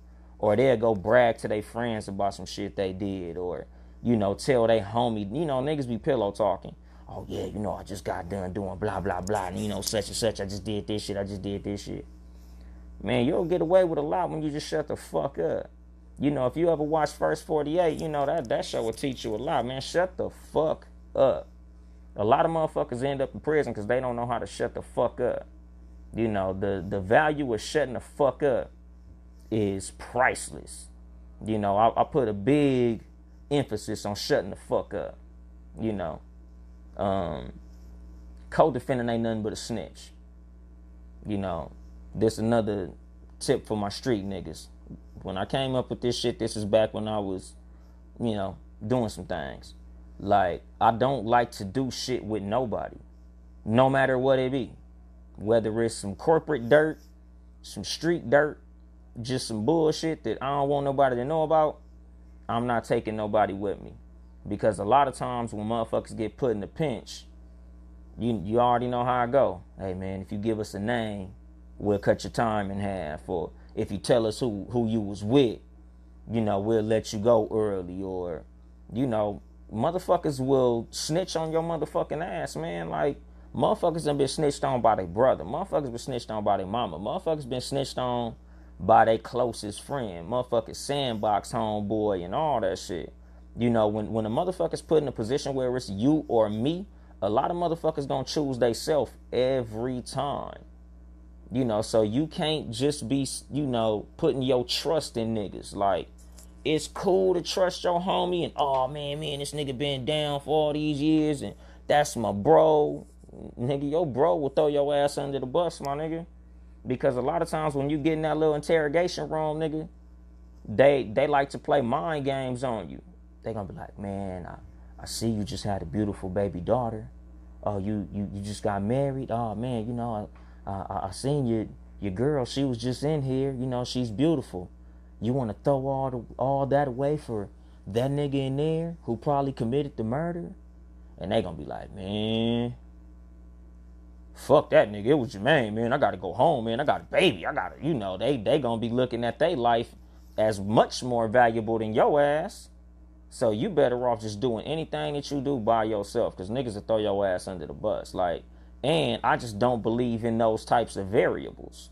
Speaker 1: Or they'll go brag to their friends about some shit they did. Or, you know, tell they homie, you know, niggas be pillow talking. Oh yeah, you know, I just got done doing blah blah blah, and you know, such and such, I just did this shit, I just did this shit. Man, you'll get away with a lot when you just shut the fuck up. You know, if you ever watch First 48, you know that that show will teach you a lot, man. Shut the fuck up. A lot of motherfuckers end up in prison because they don't know how to shut the fuck up. You know, the the value of shutting the fuck up is priceless. You know, I, I put a big emphasis on shutting the fuck up. You know, um, co-defendant ain't nothing but a snitch. You know, this another tip for my street niggas. When I came up with this shit, this is back when I was, you know, doing some things. Like, I don't like to do shit with nobody, no matter what it be. Whether it's some corporate dirt, some street dirt, just some bullshit that I don't want nobody to know about, I'm not taking nobody with me. Because a lot of times when motherfuckers get put in a pinch, you you already know how I go. Hey man, if you give us a name, we'll cut your time in half. Or if you tell us who who you was with, you know, we'll let you go early. Or, you know, motherfuckers will snitch on your motherfucking ass, man. Like motherfuckers have been snitched on by their brother. Motherfuckers been snitched on by their mama. Motherfuckers been snitched on by their closest friend. Motherfuckers sandbox homeboy and all that shit. You know, when when a motherfucker's put in a position where it's you or me, a lot of motherfuckers gonna choose they self every time. You know, so you can't just be, you know, putting your trust in niggas. Like, it's cool to trust your homie and oh man, man, this nigga been down for all these years and that's my bro. Nigga, your bro will throw your ass under the bus, my nigga. Because a lot of times when you get in that little interrogation room, nigga, they they like to play mind games on you. They gonna be like, man, I, I see you just had a beautiful baby daughter. Oh, you you, you just got married. Oh man, you know, I, I I seen your your girl. She was just in here. You know, she's beautiful. You want to throw all the, all that away for that nigga in there who probably committed the murder? And they gonna be like, man, fuck that nigga. It was Jermaine, man. I gotta go home, man. I got a baby. I gotta, you know, they they gonna be looking at their life as much more valuable than your ass. So you better off just doing anything that you do by yourself, cause niggas will throw your ass under the bus. Like, and I just don't believe in those types of variables.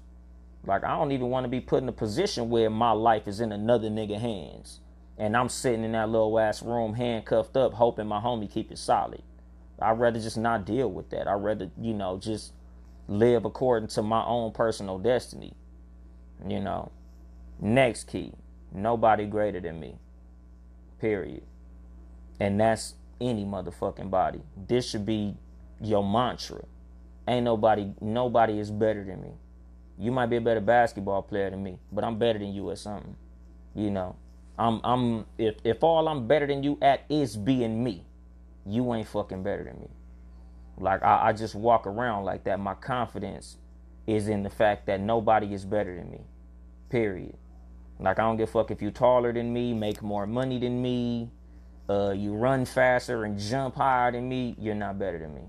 Speaker 1: Like, I don't even want to be put in a position where my life is in another nigga hands, and I'm sitting in that little ass room handcuffed up, hoping my homie keep it solid. I'd rather just not deal with that. I'd rather, you know, just live according to my own personal destiny. You know. Next key. Nobody greater than me. Period. And that's any motherfucking body. This should be your mantra. Ain't nobody nobody is better than me. You might be a better basketball player than me, but I'm better than you at something. You know. I'm I'm if if all I'm better than you at is being me, you ain't fucking better than me. Like I, I just walk around like that. My confidence is in the fact that nobody is better than me. Period. Like I don't give a fuck if you taller than me, make more money than me, uh, you run faster and jump higher than me, you're not better than me.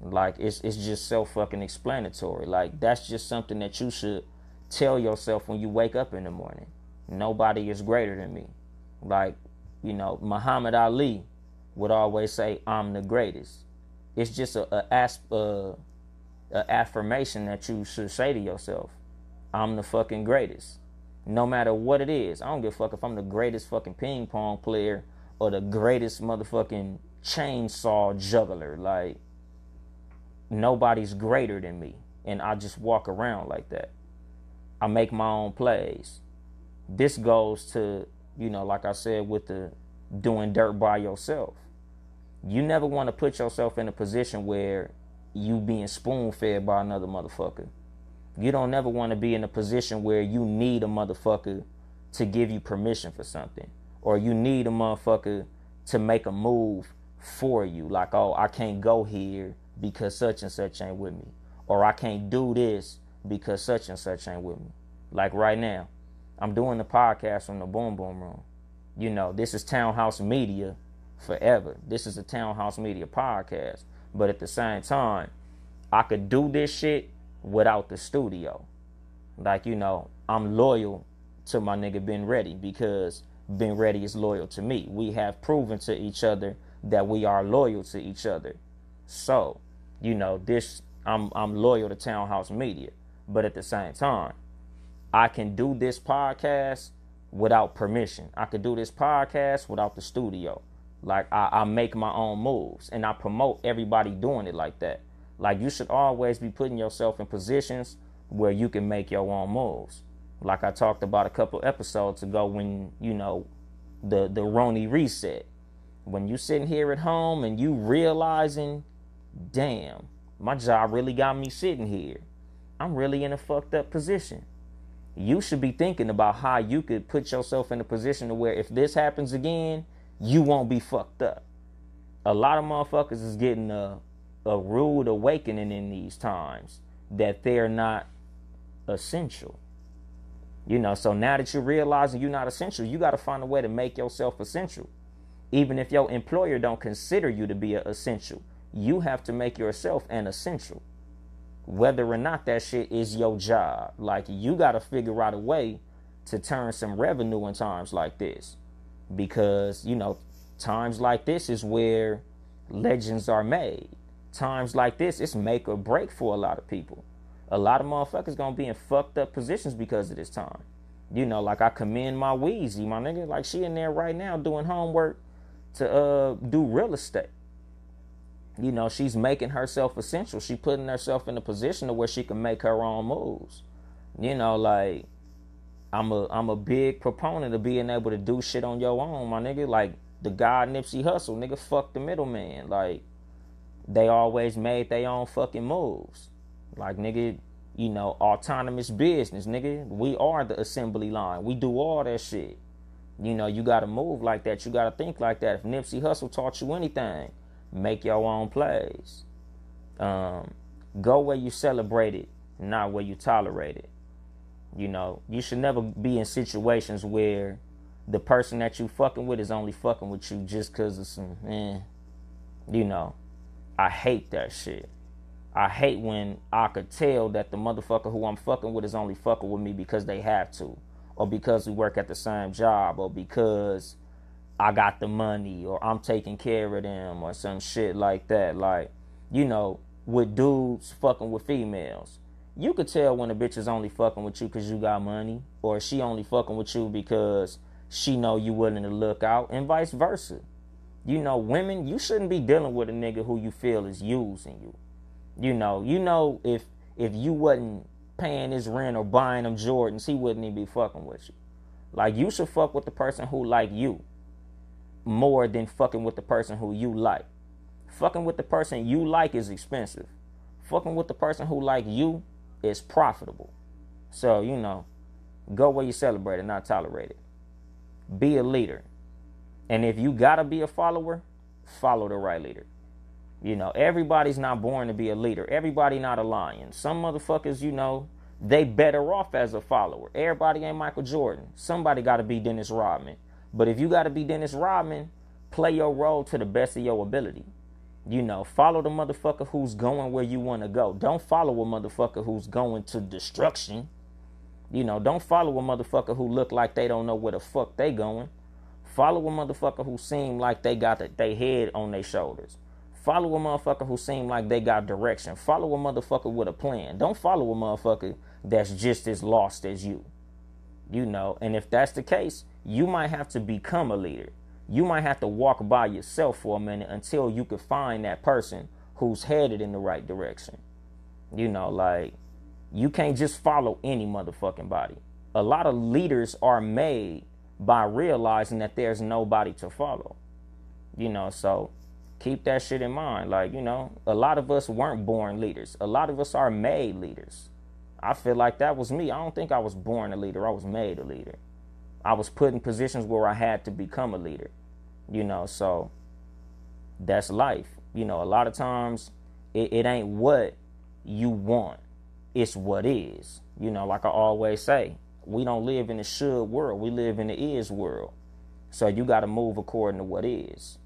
Speaker 1: Like it's it's just self fucking explanatory. Like that's just something that you should tell yourself when you wake up in the morning. Nobody is greater than me. Like, you know, Muhammad Ali would always say, "I'm the greatest." It's just a, a, asp, a affirmation that you should say to yourself, "I'm the fucking greatest." no matter what it is. I don't give a fuck if I'm the greatest fucking ping pong player or the greatest motherfucking chainsaw juggler. Like, nobody's greater than me. And I just walk around like that. I make my own plays. This goes to, you know, like I said, with the doing dirt by yourself. You never want to put yourself in a position where you being spoon fed by another motherfucker. You don't never want to be in a position where you need a motherfucker to give you permission for something. Or you need a motherfucker to make a move for you. Like, oh, I can't go here because such and such ain't with me. Or I can't do this because such and such ain't with me. Like right now, I'm doing the podcast from the Boom Boom Room. You know, this is Townhouse Media forever. This is a Townhouse Media podcast. But at the same time, I could do this shit without the studio. Like, you know, I'm loyal to my nigga Ben Ready because Ben Ready is loyal to me. We have proven to each other that we are loyal to each other. So, you know, this I'm I'm loyal to Townhouse Media. But at the same time, I can do this podcast without permission. I could do this podcast without the studio. Like I, I make my own moves and I promote everybody doing it like that. Like you should always be putting yourself in positions where you can make your own moves. Like I talked about a couple episodes ago when, you know, the the Roni reset. When you sitting here at home and you realizing, damn, my job really got me sitting here. I'm really in a fucked up position. You should be thinking about how you could put yourself in a position to where if this happens again, you won't be fucked up. A lot of motherfuckers is getting a, a rude awakening in these times that they're not essential. You know, so now that you're realizing you're not essential, you got to find a way to make yourself essential. Even if your employer don't consider you to be an essential, you have to make yourself an essential. Whether or not that shit is your job. Like you got to figure out a way to turn some revenue in times like this because you know times like this is where legends are made. Times like this it's make or break for a lot of people. A lot of motherfuckers gonna be in fucked up positions because of this time. You know like i commend my Weezy, my nigga. Like she in there right now doing homework to uh do real estate. You know she's making herself essential. She putting herself in a position to where she can make her own moves. You know like I'm a I'm a big proponent of being able to do shit on your own, my nigga. Like the guy Nipsey Hussle, nigga, fuck the middleman. Like they always made their own fucking moves. Like nigga, you know, autonomous business, nigga. We are the assembly line. We do all that shit. You know, you gotta move like that. You gotta think like that. If Nipsey Hussle taught you anything, make your own plays. Um, go where you celebrate it, not where you tolerate it. You know, you should never be in situations where the person that you fucking with is only fucking with you just because of some, eh, you know. I hate that shit. I hate when I could tell that the motherfucker who I'm fucking with is only fucking with me because they have to, or because we work at the same job, or because I got the money, or I'm taking care of them, or some shit like that. Like, you know, with dudes fucking with females you could tell when a bitch is only fucking with you because you got money, or she only fucking with you because she know you willing to look out, and vice versa. You know, women, you shouldn't be dealing with a nigga who you feel is using you. You know, you know if if you wasn't paying his rent or buying him Jordans, he wouldn't even be fucking with you. Like you should fuck with the person who like you more than fucking with the person who you like. Fucking with the person you like is expensive. Fucking with the person who like you is profitable. So, you know, go where you celebrate it, not tolerate it. Be a leader. And if you gotta be a follower, follow the right leader. You know, everybody's not born to be a leader. Everybody not a lion. Some motherfuckers, you know, they better off as a follower. Everybody ain't Michael Jordan. Somebody gotta be Dennis Rodman. But if you gotta be Dennis Rodman, play your role to the best of your ability. You know, follow the motherfucker who's going where you want to go. Don't follow a motherfucker who's going to destruction. You know, don't follow a motherfucker who look like they don't know where the fuck they going. Follow a motherfucker who seem like they got their head on their shoulders. Follow a motherfucker who seem like they got direction. Follow a motherfucker with a plan. Don't follow a motherfucker that's just as lost as you. You know, and if that's the case, you might have to become a leader you might have to walk by yourself for a minute until you can find that person who's headed in the right direction. You know, like you can't just follow any motherfucking body. A lot of leaders are made by realizing that there's nobody to follow. You know, so keep that shit in mind. Like, you know, a lot of us weren't born leaders. A lot of us are made leaders. I feel like that was me. I don't think I was born a leader. I was made a leader. I was put in positions where I had to become a leader you know so that's life. You know a lot of times it, it ain't what you want it's what is. You know like i always say we don't live in the should world we live in the is world. So you got to move according to what is.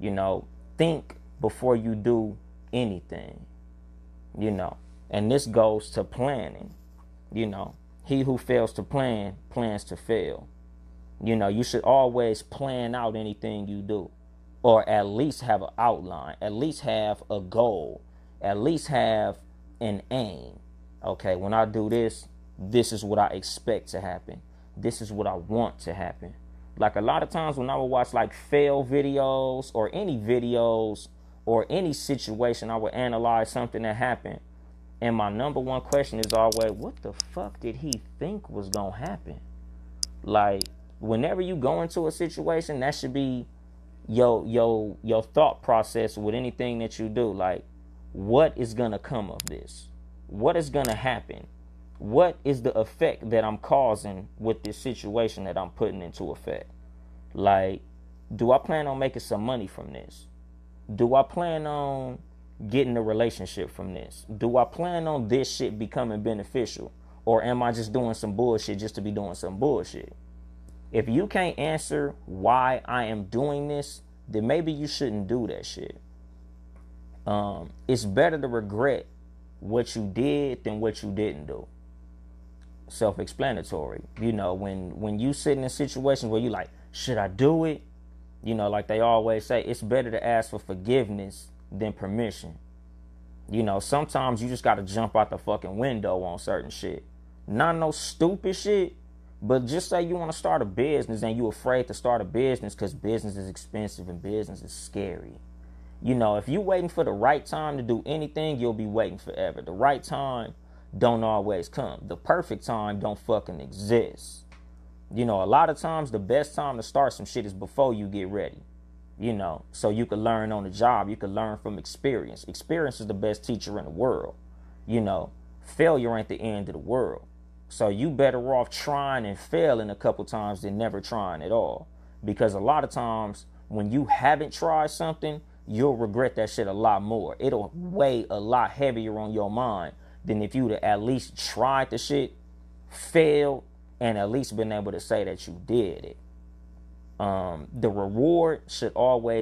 Speaker 1: You know think before you do anything you know. And this goes to planning. You know he who fails to plan plans to fail you know, you should always plan out anything you do, or at least have an outline, at least have a goal, at least have an aim. Okay, when I do this, this is what I expect to happen. this is what I want to happen. Like a lot of times when I would watch like fail videos or any videos or any situation, I would analyze something that happened. And my number one question is always, what the fuck did he think was gonna happen? Like, whenever you go into a situation, that should be your your your thought process with anything that you do. Like, what is gonna come of this? What is gonna happen? What is the effect that I'm causing with this situation that I'm putting into effect? Like, do I plan on making some money from this? Do I plan on getting a relationship from this? Do I plan on this shit becoming beneficial? Or am I just doing some bullshit just to be doing some bullshit? If you can't answer why I am doing this, then maybe you shouldn't do that shit. Um, it's better to regret what you did than what you didn't do. Self-explanatory. You know, when when you sit in a situation where you like, should I do it? You know, like they always say, it's better to ask for forgiveness than permission. You know, sometimes you just gotta jump out the fucking window on certain shit. Not no stupid shit, but just say you want to start a business and you are afraid to start a business because business is expensive and business is scary. You know, if you're waiting for the right time to do anything, you'll be waiting forever. The right time don't always come. The perfect time don't fucking exist. You know, a lot of times the best time to start some shit is before you get ready. You know, so you can learn on the job. You can learn from experience. Experience is the best teacher in the world. You know, failure ain't the end of the world. So you better off trying and failing a couple times than never trying at all. Because a lot of times when you haven't tried something, you'll regret that shit a lot more. It'll weigh a lot heavier on your mind than if you'd at least tried the shit, failed, and at least been able to say that you did it. Um, the reward should always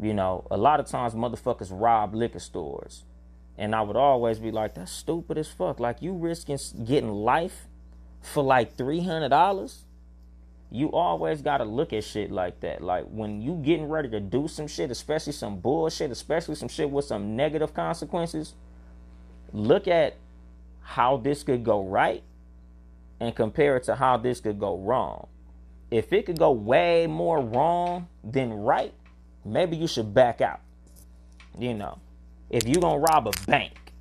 Speaker 1: You know, a lot of times motherfuckers rob liquor stores. And I would always be like, that's stupid as fuck. Like, you risking getting life for like $300? You always got to look at shit like that. Like, when you getting ready to do some shit, especially some bullshit, especially some shit with some negative consequences, look at how this could go right and compare it to how this could go wrong. If it could go way more wrong than right, maybe you should back out. You know, if you're going to rob a bank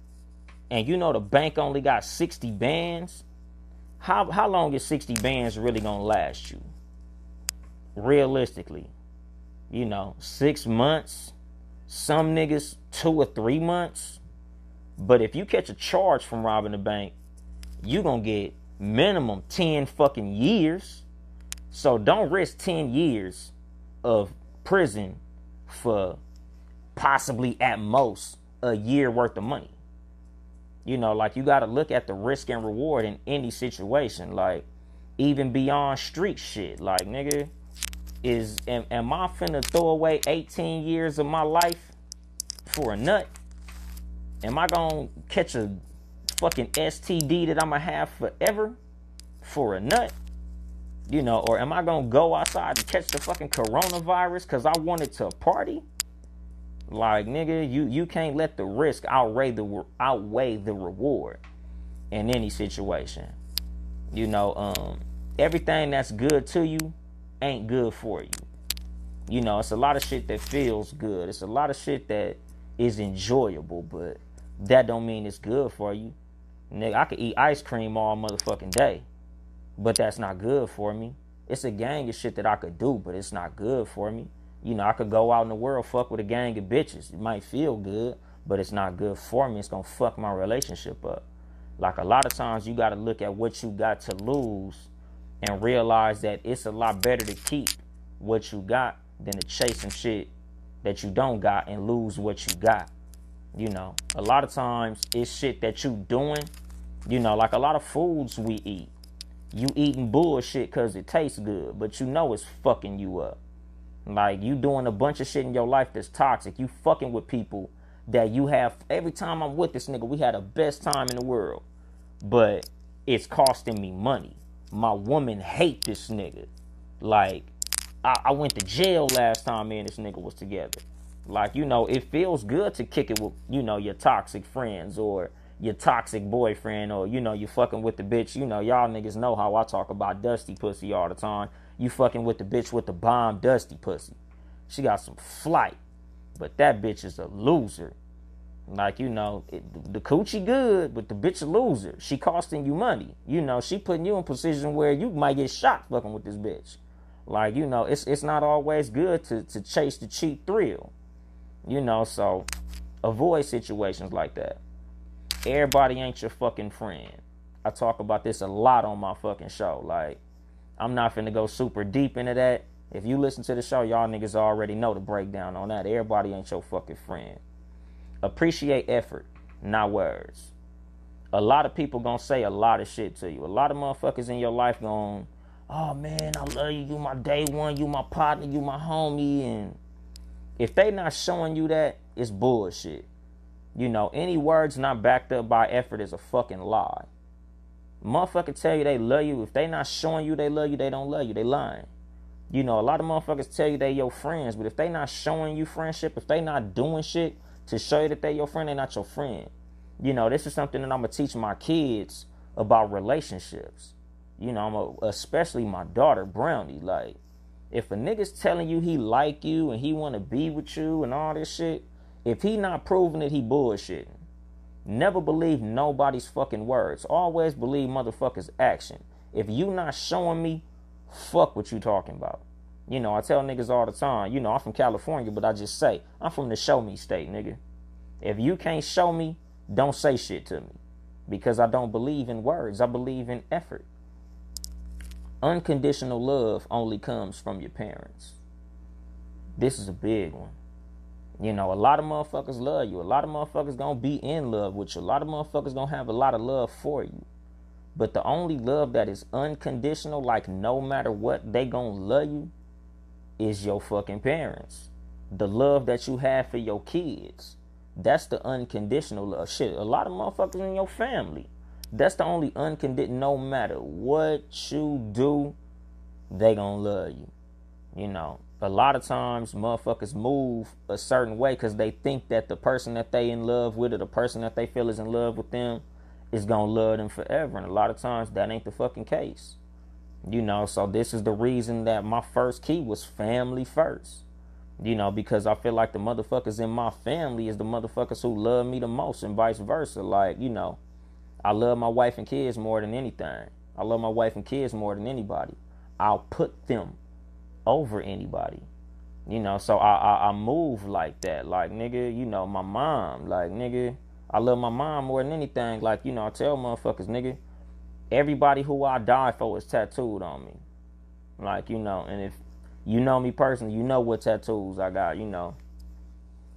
Speaker 1: and you know the bank only got 60 bands, how, how long is 60 bands really going to last you? Realistically, you know, six months, some niggas two or three months. But if you catch a charge from robbing the bank, you going to get minimum 10 fucking years. So don't risk 10 years of prison for possibly at most a year worth of money. You know, like you got to look at the risk and reward in any situation, like even beyond street shit. Like, nigga, is am, am I finna throw away 18 years of my life for a nut? Am I gonna catch a fucking STD that I'm gonna have forever for a nut? You know, or am I gonna go outside and catch the fucking coronavirus because I wanted to party? Like nigga, you you can't let the risk outweigh the outweigh the reward in any situation. You know, um, everything that's good to you ain't good for you. You know, it's a lot of shit that feels good. It's a lot of shit that is enjoyable, but that don't mean it's good for you. Nigga, I could eat ice cream all motherfucking day. But that's not good for me. It's a gang of shit that I could do, but it's not good for me. You know, I could go out in the world, fuck with a gang of bitches. It might feel good, but it's not good for me. It's gonna fuck my relationship up. Like a lot of times, you gotta look at what you got to lose and realize that it's a lot better to keep what you got than to chase some shit that you don't got and lose what you got. You know, a lot of times it's shit that you doing. You know, like a lot of foods we eat. You eating bullshit because it tastes good, but you know it's fucking you up. Like you doing a bunch of shit in your life that's toxic. You fucking with people that you have every time I'm with this nigga, we had the best time in the world. But it's costing me money. My woman hate this nigga. Like, I, I went to jail last time me and this nigga was together. Like, you know, it feels good to kick it with, you know, your toxic friends or your toxic boyfriend or, you know, you fucking with the bitch. You know, y'all niggas know how I talk about dusty pussy all the time. You fucking with the bitch with the bomb dusty pussy. She got some flight. But that bitch is a loser. Like, you know, it, the coochie good, but the bitch a loser. She costing you money. You know, she putting you in position where you might get shot fucking with this bitch. Like, you know, it's it's not always good to, to chase the cheap thrill. You know, so avoid situations like that. Everybody ain't your fucking friend. I talk about this a lot on my fucking show. Like, I'm not finna go super deep into that. If you listen to the show, y'all niggas already know the breakdown on that. Everybody ain't your fucking friend. Appreciate effort, not words. A lot of people gonna say a lot of shit to you. A lot of motherfuckers in your life going, oh man, I love you, you my day one, you my partner, you my homie, and if they not showing you that, it's bullshit. You know, any words not backed up by effort is a fucking lie. Motherfucker tell you they love you. If they not showing you they love you, they don't love you. They lying. You know, a lot of motherfuckers tell you they your friends, but if they not showing you friendship, if they not doing shit to show you that they your friend, they not your friend. You know, this is something that I'm gonna teach my kids about relationships. You know, a, especially my daughter Brownie. Like, if a nigga's telling you he like you and he want to be with you and all this shit, if he not proving it, he bullshitting. Never believe nobody's fucking words. Always believe motherfuckers' action. If you not showing me, fuck what you talking about. You know, I tell niggas all the time, you know, I'm from California, but I just say, I'm from the show me state, nigga. If you can't show me, don't say shit to me. Because I don't believe in words, I believe in effort. Unconditional love only comes from your parents. This is a big one. You know, a lot of motherfuckers love you. A lot of motherfuckers gonna be in love with you. A lot of motherfuckers gonna have a lot of love for you. But the only love that is unconditional, like no matter what, they gonna love you, is your fucking parents. The love that you have for your kids. That's the unconditional love. Shit, a lot of motherfuckers in your family. That's the only unconditional. No matter what you do, they gonna love you. You know, a lot of times motherfuckers move a certain way because they think that the person that they in love with or the person that they feel is in love with them is gonna love them forever. And a lot of times that ain't the fucking case. You know, so this is the reason that my first key was family first. You know, because I feel like the motherfuckers in my family is the motherfuckers who love me the most and vice versa. Like, you know, I love my wife and kids more than anything. I love my wife and kids more than anybody. I'll put them over anybody. You know, so I, I, I move like that. Like nigga, you know, my mom. Like nigga, I love my mom more than anything. Like, you know, I tell motherfuckers, nigga, everybody who I die for is tattooed on me. Like, you know, and if you know me personally, you know what tattoos I got, you know.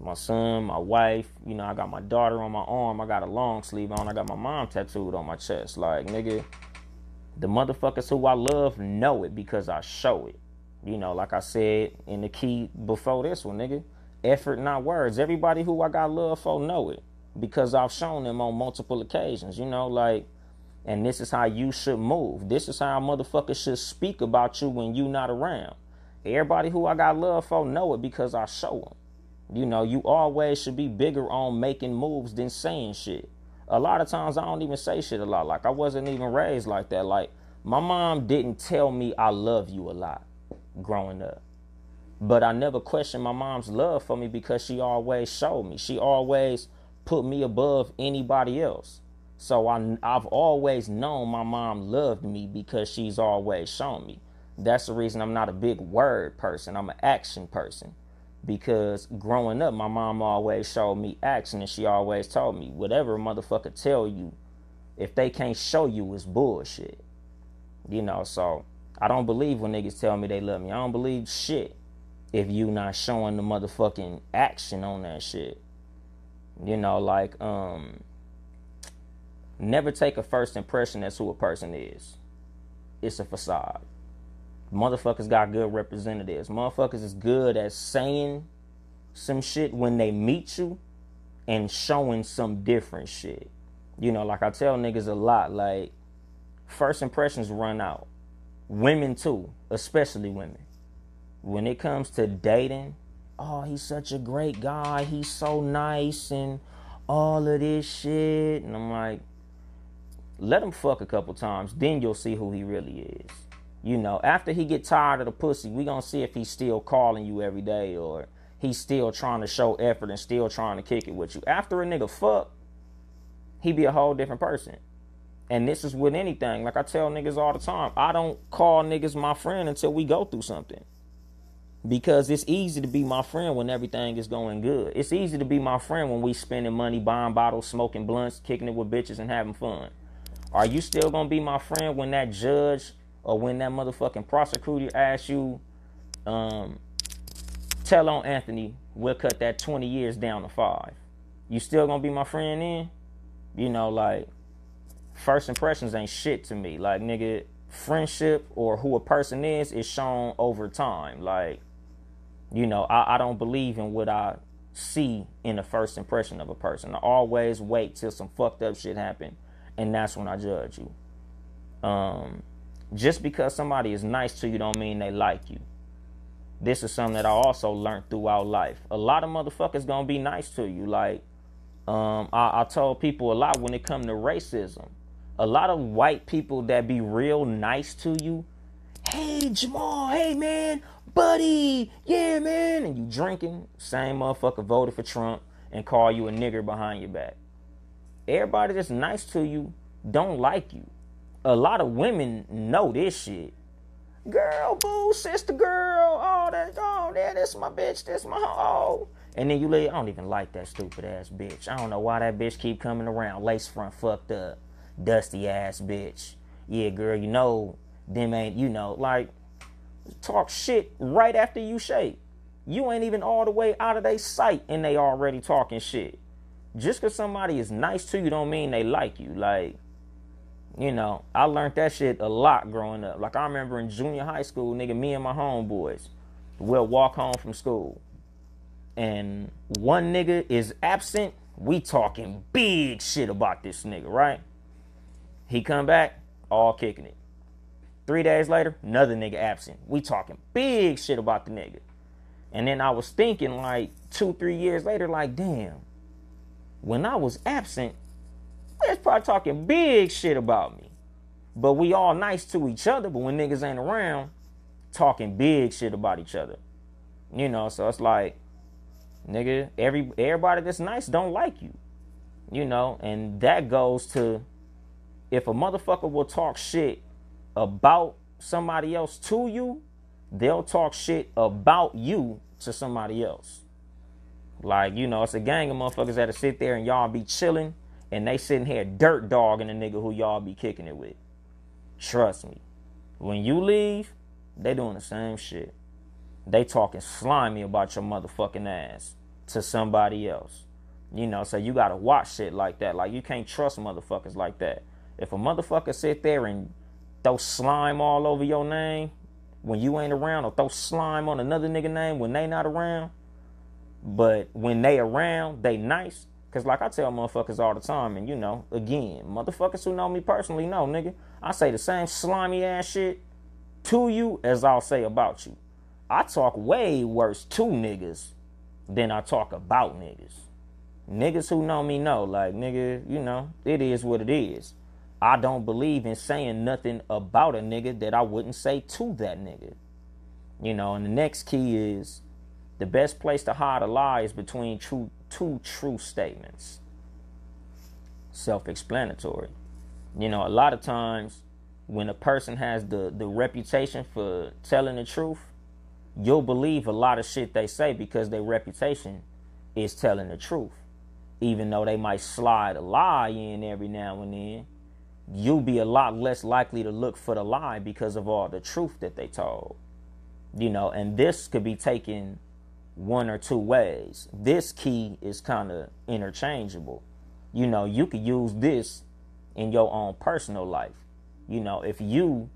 Speaker 1: My son, my wife, you know, I got my daughter on my arm, I got a long sleeve on, I got my mom tattooed on my chest. Like, nigga, the motherfuckers who I love know it because I show it. You know, like I said in the key before this one, nigga. Effort, not words. Everybody who I got love for know it because I've shown them on multiple occasions. You know, like, and this is how you should move. This is how motherfuckers should speak about you when you not around. Everybody who I got love for know it because I show them. You know, you always should be bigger on making moves than saying shit. A lot of times I don't even say shit a lot. Like I wasn't even raised like that. Like my mom didn't tell me I love you a lot growing up. But I never questioned my mom's love for me because she always showed me. She always put me above anybody else. So I, I've always known my mom loved me because she's always shown me. That's the reason I'm not a big word person. I'm an action person. Because growing up, my mom always showed me action and she always told me, whatever motherfucker tell you, if they can't show you, it's bullshit. You know, so I don't believe when niggas tell me they love me. I don't believe shit if you not showing the motherfucking action on that shit. You know, like, um, never take a first impression as who a person is. It's a facade. Motherfuckers got good representatives. Motherfuckers is good at saying some shit when they meet you and showing some different shit. You know, like I tell niggas a lot, like, first impressions run out. Women too, especially women. When it comes to dating, oh, he's such a great guy, he's so nice and all of this shit. And I'm like, let him fuck a couple times, then you'll see who he really is. You know, after he get tired of the pussy, we gonna see if he's still calling you every day or he's still trying to show effort and still trying to kick it with you. After a nigga fuck, he be a whole different person. And this is with anything. Like I tell niggas all the time, I don't call niggas my friend until we go through something. Because it's easy to be my friend when everything is going good. It's easy to be my friend when we spending money, buying bottles, smoking blunts, kicking it with bitches, and having fun. Are you still gonna be my friend when that judge or when that motherfucking prosecutor asks you, um, tell on Anthony, we'll cut that 20 years down to five? You still gonna be my friend then? You know, like first impressions ain't shit to me. Like nigga, friendship or who a person is is shown over time. Like, you know, I, I don't believe in what I see in the first impression of a person. I always wait till some fucked up shit happen, and that's when I judge you. Um, just because somebody is nice to you don't mean they like you. This is something that I also learned throughout life. A lot of motherfuckers gonna be nice to you. Like, um, I, I told people a lot when it come to racism a lot of white people that be real nice to you. Hey Jamal, hey man, buddy, yeah man, and you drinking, same motherfucker voted for Trump and call you a nigger behind your back. Everybody that's nice to you don't like you. A lot of women know this shit. Girl, boo, sister girl, oh that, oh yeah, this my bitch, that's my oh. And then you lay, I don't even like that stupid ass bitch. I don't know why that bitch keep coming around, lace front fucked up dusty ass bitch. Yeah, girl, you know them ain't you know like talk shit right after you shake. You ain't even all the way out of their sight and they already talking shit. Just cause somebody is nice to you don't mean they like you. Like, you know, I learned that shit a lot growing up. Like I remember in junior high school, nigga, me and my homeboys will walk home from school. And one nigga is absent, we talking big shit about this nigga, right? He come back, all kicking it. Three days later, another nigga absent. We talking big shit about the nigga. And then I was thinking like two, three years later, like, damn, when I was absent, was probably talking big shit about me. But we all nice to each other, but when niggas ain't around, talking big shit about each other. You know, so it's like, nigga, every everybody that's nice don't like you. You know, and that goes to if a motherfucker will talk shit about somebody else to you, they'll talk shit about you to somebody else. Like, you know, it's a gang of motherfuckers that'll sit there and y'all be chilling and they sitting here dirt dogging a nigga who y'all be kicking it with. Trust me. When you leave, they doing the same shit. They talking slimy about your motherfucking ass to somebody else. You know, so you gotta watch shit like that. Like you can't trust motherfuckers like that. If a motherfucker sit there and throw slime all over your name when you ain't around, or throw slime on another nigga name when they not around, but when they around, they nice. Cause like I tell motherfuckers all the time, and you know, again, motherfuckers who know me personally know, nigga, I say the same slimy ass shit to you as I'll say about you. I talk way worse to niggas than I talk about niggas. Niggas who know me know, like nigga, you know, it is what it is. I don't believe in saying nothing about a nigga that I wouldn't say to that nigga. You know, and the next key is the best place to hide a lie is between true two true statements. self explanatory. You know, a lot of times when a person has the, the reputation for telling the truth, you'll believe a lot of shit they say because their reputation is telling the truth. Even though they might slide a lie in every now and then, you'll be a lot less likely to look for the lie because of all the truth that they told. You know, and this could be taken one or two ways. This key is kind of interchangeable. You know, you could use this in your own personal life. You know, if you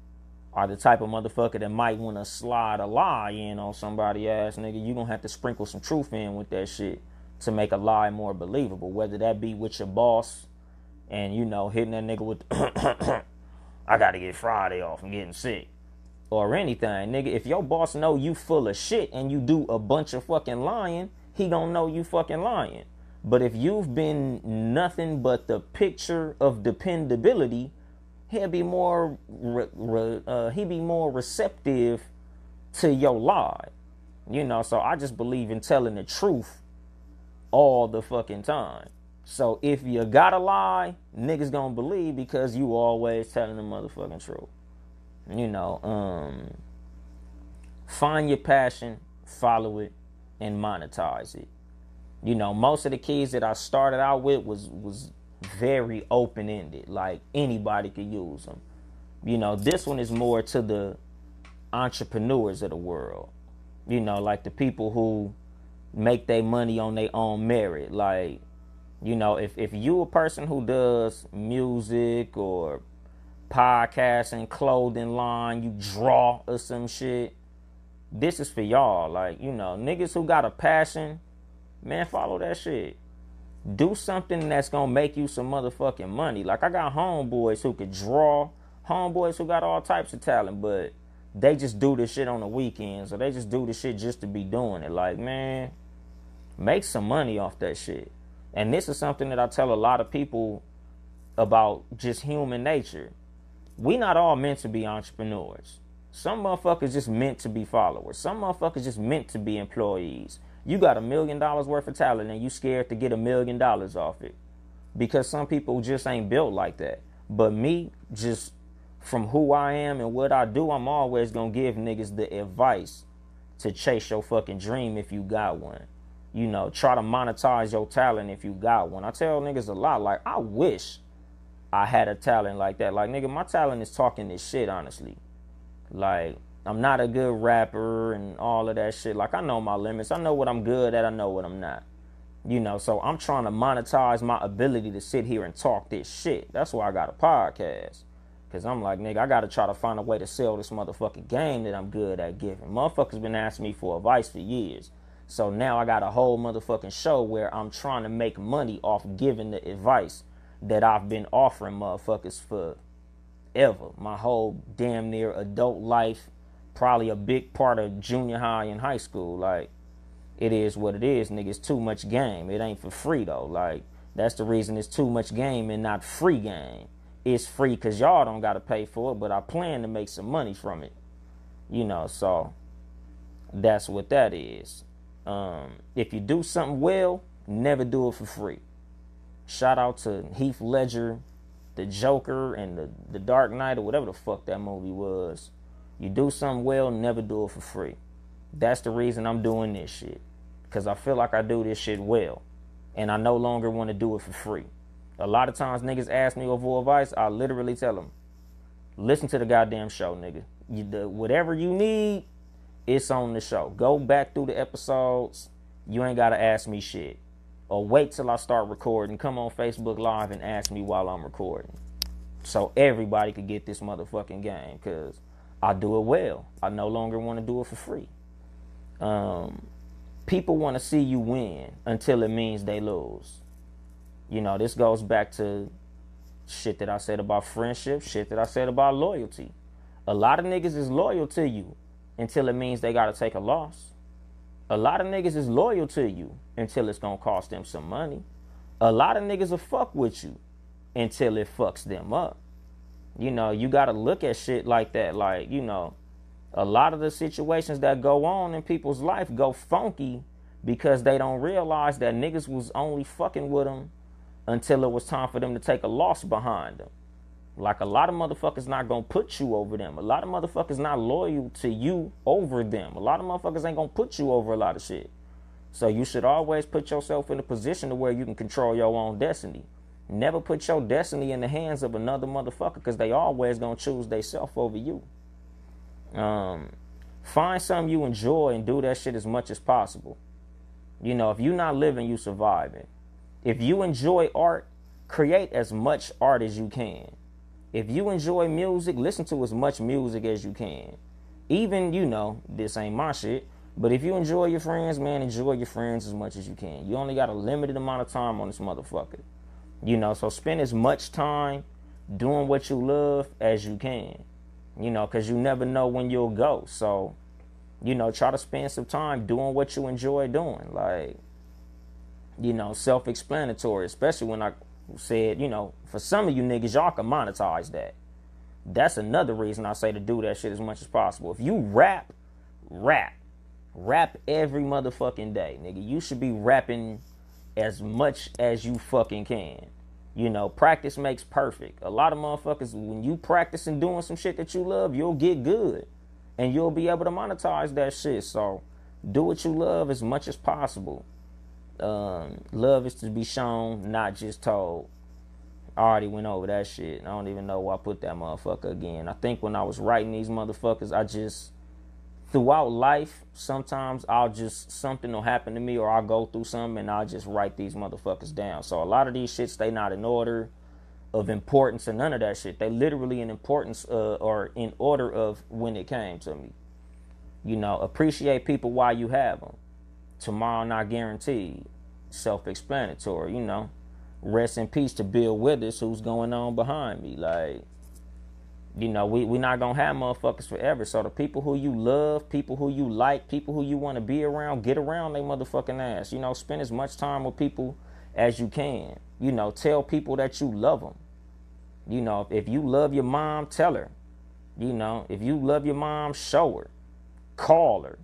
Speaker 1: are the type of motherfucker that might want to slide a lie in on somebody ass nigga, you're gonna have to sprinkle some truth in with that shit to make a lie more believable. Whether that be with your boss and you know hitting that nigga with I gotta get Friday off, I'm getting sick. Or anything, nigga. If your boss know you full of shit and you do a bunch of fucking lying, he gonna know you fucking lying. But if you've been nothing but the picture of dependability, he'll be more re, re, uh, he be more receptive to your lie. You know, so I just believe in telling the truth all the fucking time. So if you gotta lie, niggas gonna believe because you always telling the motherfucking truth. You know, um find your passion, follow it, and monetize it. You know, most of the keys that I started out with was was very open ended. Like anybody could use them. You know, this one is more to the entrepreneurs of the world. You know, like the people who make their money on their own merit. Like, you know, if if you a person who does music or podcasting, clothing line, you draw or some shit, this is for y'all. Like, you know, niggas who got a passion, man, follow that shit do something that's gonna make you some motherfucking money. Like I got homeboys who could draw, homeboys who got all types of talent, but they just do this shit on the weekends or they just do this shit just to be doing it. Like, man, make some money off that shit. And this is something that I tell a lot of people about just human nature. We not all meant to be entrepreneurs. Some motherfuckers just meant to be followers. Some motherfuckers just meant to be employees you got a million dollars worth of talent and you scared to get a million dollars off it because some people just ain't built like that but me just from who i am and what i do i'm always gonna give niggas the advice to chase your fucking dream if you got one you know try to monetize your talent if you got one i tell niggas a lot like i wish i had a talent like that like nigga my talent is talking this shit honestly like I'm not a good rapper and all of that shit. Like I know my limits. I know what I'm good at. I know what I'm not. You know, so I'm trying to monetize my ability to sit here and talk this shit. That's why I got a podcast. Cause I'm like, nigga, I gotta try to find a way to sell this motherfucking game that I'm good at giving. Motherfuckers been asking me for advice for years. So now I got a whole motherfucking show where I'm trying to make money off giving the advice that I've been offering motherfuckers for ever. My whole damn near adult life probably a big part of junior high and high school. Like, it is what it is, nigga. It's too much game. It ain't for free though. Like, that's the reason it's too much game and not free game. It's free because y'all don't got to pay for it, but I plan to make some money from it. You know, so that's what that is. Um, if you do something well, never do it for free. Shout out to Heath Ledger, the Joker, and the, the Dark Knight, or whatever the fuck that movie was. You do something well, never do it for free. That's the reason I'm doing this shit. Because I feel like I do this shit well. And I no longer want to do it for free. A lot of times niggas ask me for advice, I literally tell them, listen to the goddamn show, nigga. You, the, whatever you need, it's on the show. Go back through the episodes. You ain't got to ask me shit. Or wait till I start recording. Come on Facebook Live and ask me while I'm recording. So everybody could get this motherfucking game. Because I do it well. I no longer want to do it for free. Um, people want to see you win until it means they lose. You know, this goes back to shit that I said about friendship, shit that I said about loyalty. A lot of niggas is loyal to you until it means they got to take a loss. A lot of niggas is loyal to you until it's going to cost them some money. A lot of niggas will fuck with you until it fucks them up. You know, you got to look at shit like that. Like, you know, a lot of the situations that go on in people's life go funky because they don't realize that niggas was only fucking with them until it was time for them to take a loss behind them. Like a lot of motherfuckers not gonna put you over them. A lot of motherfuckers not loyal to you over them. A lot of motherfuckers ain't gonna put you over a lot of shit. So you should always put yourself in a position to where you can control your own destiny. Never put your destiny in the hands of another motherfucker because they always gonna choose they self over you. Um, find something you enjoy and do that shit as much as possible. You know, if you're not living, you surviving. If you enjoy art, create as much art as you can. If you enjoy music, listen to as much music as you can. Even, you know, this ain't my shit, but if you enjoy your friends, man, enjoy your friends as much as you can. You only got a limited amount of time on this motherfucker. You know, so spend as much time doing what you love as you can. You know, because you never know when you'll go. So, you know, try to spend some time doing what you enjoy doing. Like, you know, self explanatory, especially when I said, you know, for some of you niggas, y'all can monetize that. That's another reason I say to do that shit as much as possible. If you rap, rap. Rap every motherfucking day, nigga. You should be rapping as much as you fucking can. You know, practice makes perfect. A lot of motherfuckers, when you practice and doing some shit that you love, you'll get good. And you'll be able to monetize that shit. So do what you love as much as possible. Um, love is to be shown, not just told. I already went over that shit. I don't even know why I put that motherfucker again. I think when I was writing these motherfuckers, I just throughout life, sometimes I'll just something will happen to me or I'll go through something and I'll just write these motherfuckers down. So a lot of these shits they not in order of importance and none of that shit. They literally in importance uh, or in order of when it came to me. You know, appreciate people while you have them. Tomorrow not guaranteed. Self-explanatory, you know. Rest in peace to Bill Withers, who's going on behind me. Like, you know, we we not gonna have motherfuckers forever. So the people who you love, people who you like, people who you want to be around, get around they motherfucking ass. You know, spend as much time with people as you can. You know, tell people that you love them. You know, if you love your mom, tell her. You know, if you love your mom, show her. Call her.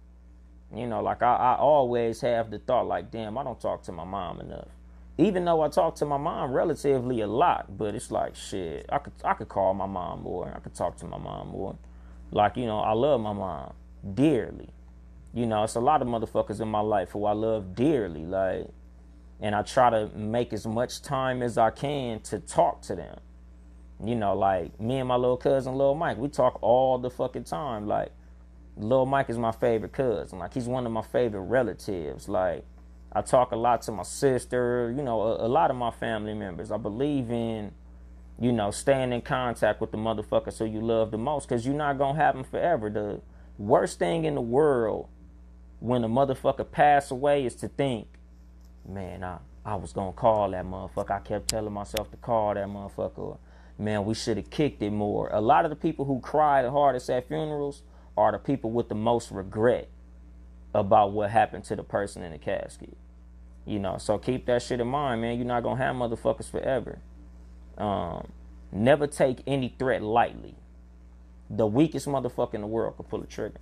Speaker 1: You know, like I, I always have the thought, like, damn, I don't talk to my mom enough. Even though I talk to my mom relatively a lot, but it's like shit. I could I could call my mom more. I could talk to my mom more. Like, you know, I love my mom dearly. You know, it's a lot of motherfuckers in my life who I love dearly. Like, and I try to make as much time as I can to talk to them. You know, like me and my little cousin, little Mike, we talk all the fucking time. Like, Lil Mike is my favorite cousin. Like he's one of my favorite relatives. Like I talk a lot to my sister, you know, a, a, lot of my family members. I believe in, you know, staying in contact with the motherfuckers who you love the most because you're not gonna have them forever. The worst thing in the world when a motherfucker pass away is to think, man, I I was gonna call that motherfucker. I kept telling myself to call that motherfucker. Man, we should have kicked it more. A lot of the people who cry the hardest at funerals are the people with the most regret about what happened to the person in the casket. You know, so keep that shit in mind, man. You're not gonna have motherfuckers forever. Um, never take any threat lightly. The weakest motherfucker in the world could pull a trigger.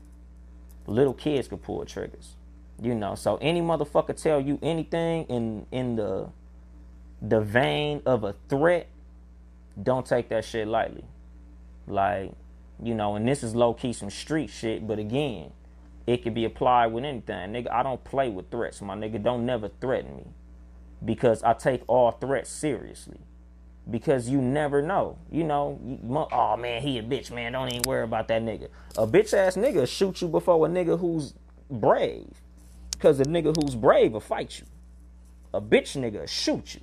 Speaker 1: Little kids could pull triggers. You know, so any motherfucker tell you anything in in the the vein of a threat, don't take that shit lightly. Like you know, and this is low key some street shit, but again, it could be applied with anything. Nigga, I don't play with threats. My nigga, don't never threaten me. Because I take all threats seriously. Because you never know. You know, you, oh man, he a bitch, man. Don't even worry about that nigga. A bitch ass nigga shoot you before a nigga who's brave. Because a nigga who's brave will fight you. A bitch nigga shoot you.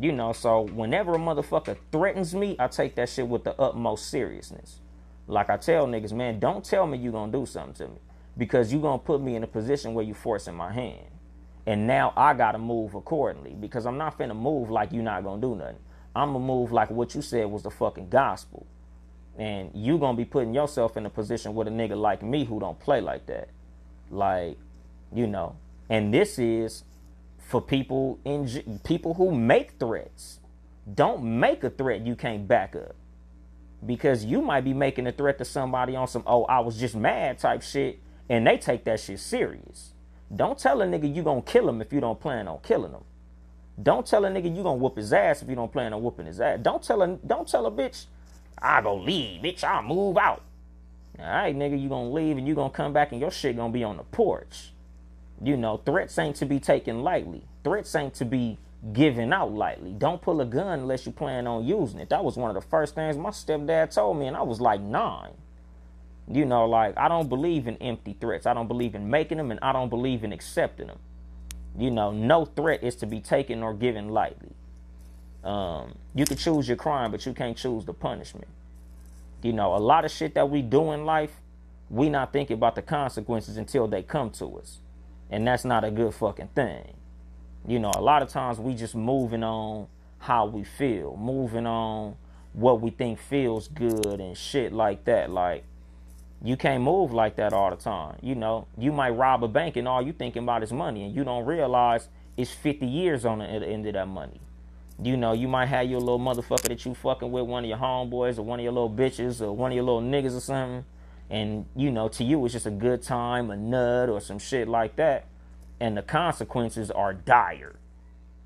Speaker 1: You know, so whenever a motherfucker threatens me, I take that shit with the utmost seriousness. Like I tell niggas, man, don't tell me you gonna do something to me because you gonna put me in a position where you're forcing my hand. And now I gotta move accordingly because I'm not finna move like you're not gonna do nothing. I'm gonna move like what you said was the fucking gospel. And you gonna be putting yourself in a position with a nigga like me who don't play like that. Like, you know. And this is for people in people who make threats. Don't make a threat you can't back up because you might be making a threat to somebody on some oh I was just mad type shit and they take that shit serious. Don't tell a nigga you gonna kill him if you don't plan on killing him. Don't tell a nigga you gonna whoop his ass if you don't plan on whooping his ass. Don't tell a don't tell a bitch, I go leave, bitch, I'll move out. All right, nigga, you gonna leave and you gonna come back and your shit gonna be on the porch. You know, threats ain't to be taken lightly. Threats ain't to be given out lightly. Don't pull a gun unless you plan on using it. That was one of the first things my stepdad told me, and I was like nine. You know, like I don't believe in empty threats. I don't believe in making them, and I don't believe in accepting them. You know, no threat is to be taken or given lightly. Um, you can choose your crime, but you can't choose the punishment. You know, a lot of shit that we do in life, we not thinking about the consequences until they come to us. And that's not a good fucking thing. You know, a lot of times we just moving on how we feel, moving on what we think feels good and shit like that. Like, you can't move like that all the time. You know, you might rob a bank and all you thinking about is money, and you don't realize it's 50 years on the end of that money. You know, you might have your little motherfucker that you fucking with, one of your homeboys or one of your little bitches or one of your little niggas or something. And, you know, to you it's just a good time, a nut or some shit like that. And the consequences are dire.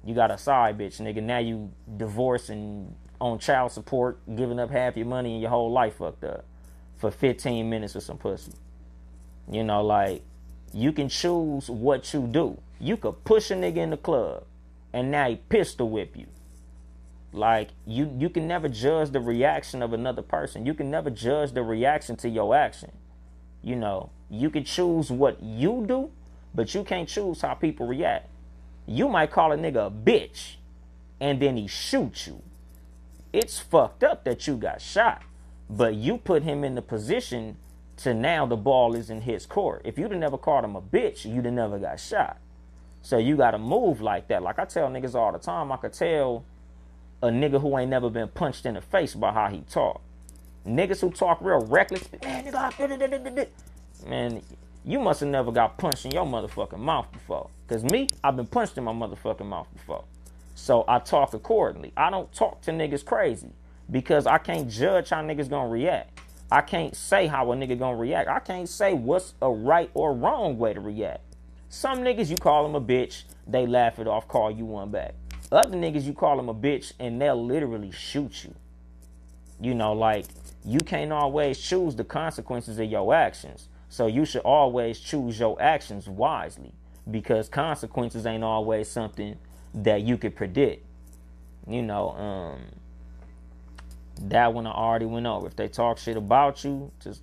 Speaker 1: You got a side bitch, nigga. Now you divorced and on child support, giving up half your money and your whole life fucked up for 15 minutes with some pussy. You know, like, you can choose what you do. You could push a nigga in the club and now he pistol whip you. Like you you can never judge the reaction of another person. You can never judge the reaction to your action. You know, you can choose what you do, but you can't choose how people react. You might call a nigga a bitch and then he shoots you. It's fucked up that you got shot, but you put him in the position to now the ball is in his court. If you'd have never called him a bitch, you'd have never got shot. So you got to move like that. Like I tell niggas all the time, I could tell a nigga who ain't never been punched in the face by how he talk. Niggas who talk real reckless, man, nigga, man, you must have never got punched in your motherfucking mouth before. Cause me, I've been punched in my motherfucking mouth before. So I talk accordingly. I don't talk to niggas crazy because I can't judge how niggas gonna react. I can't say how a nigga gonna react. I can't say what's a right or wrong way to react. Some niggas you call them a bitch, they laugh it off, call you one back. Other niggas, you call them a bitch and they'll literally shoot you. You know, like you can't always choose the consequences of your actions. So you should always choose your actions wisely because consequences ain't always something that you could predict. You know, um, that one I already went over. If they talk shit about you, just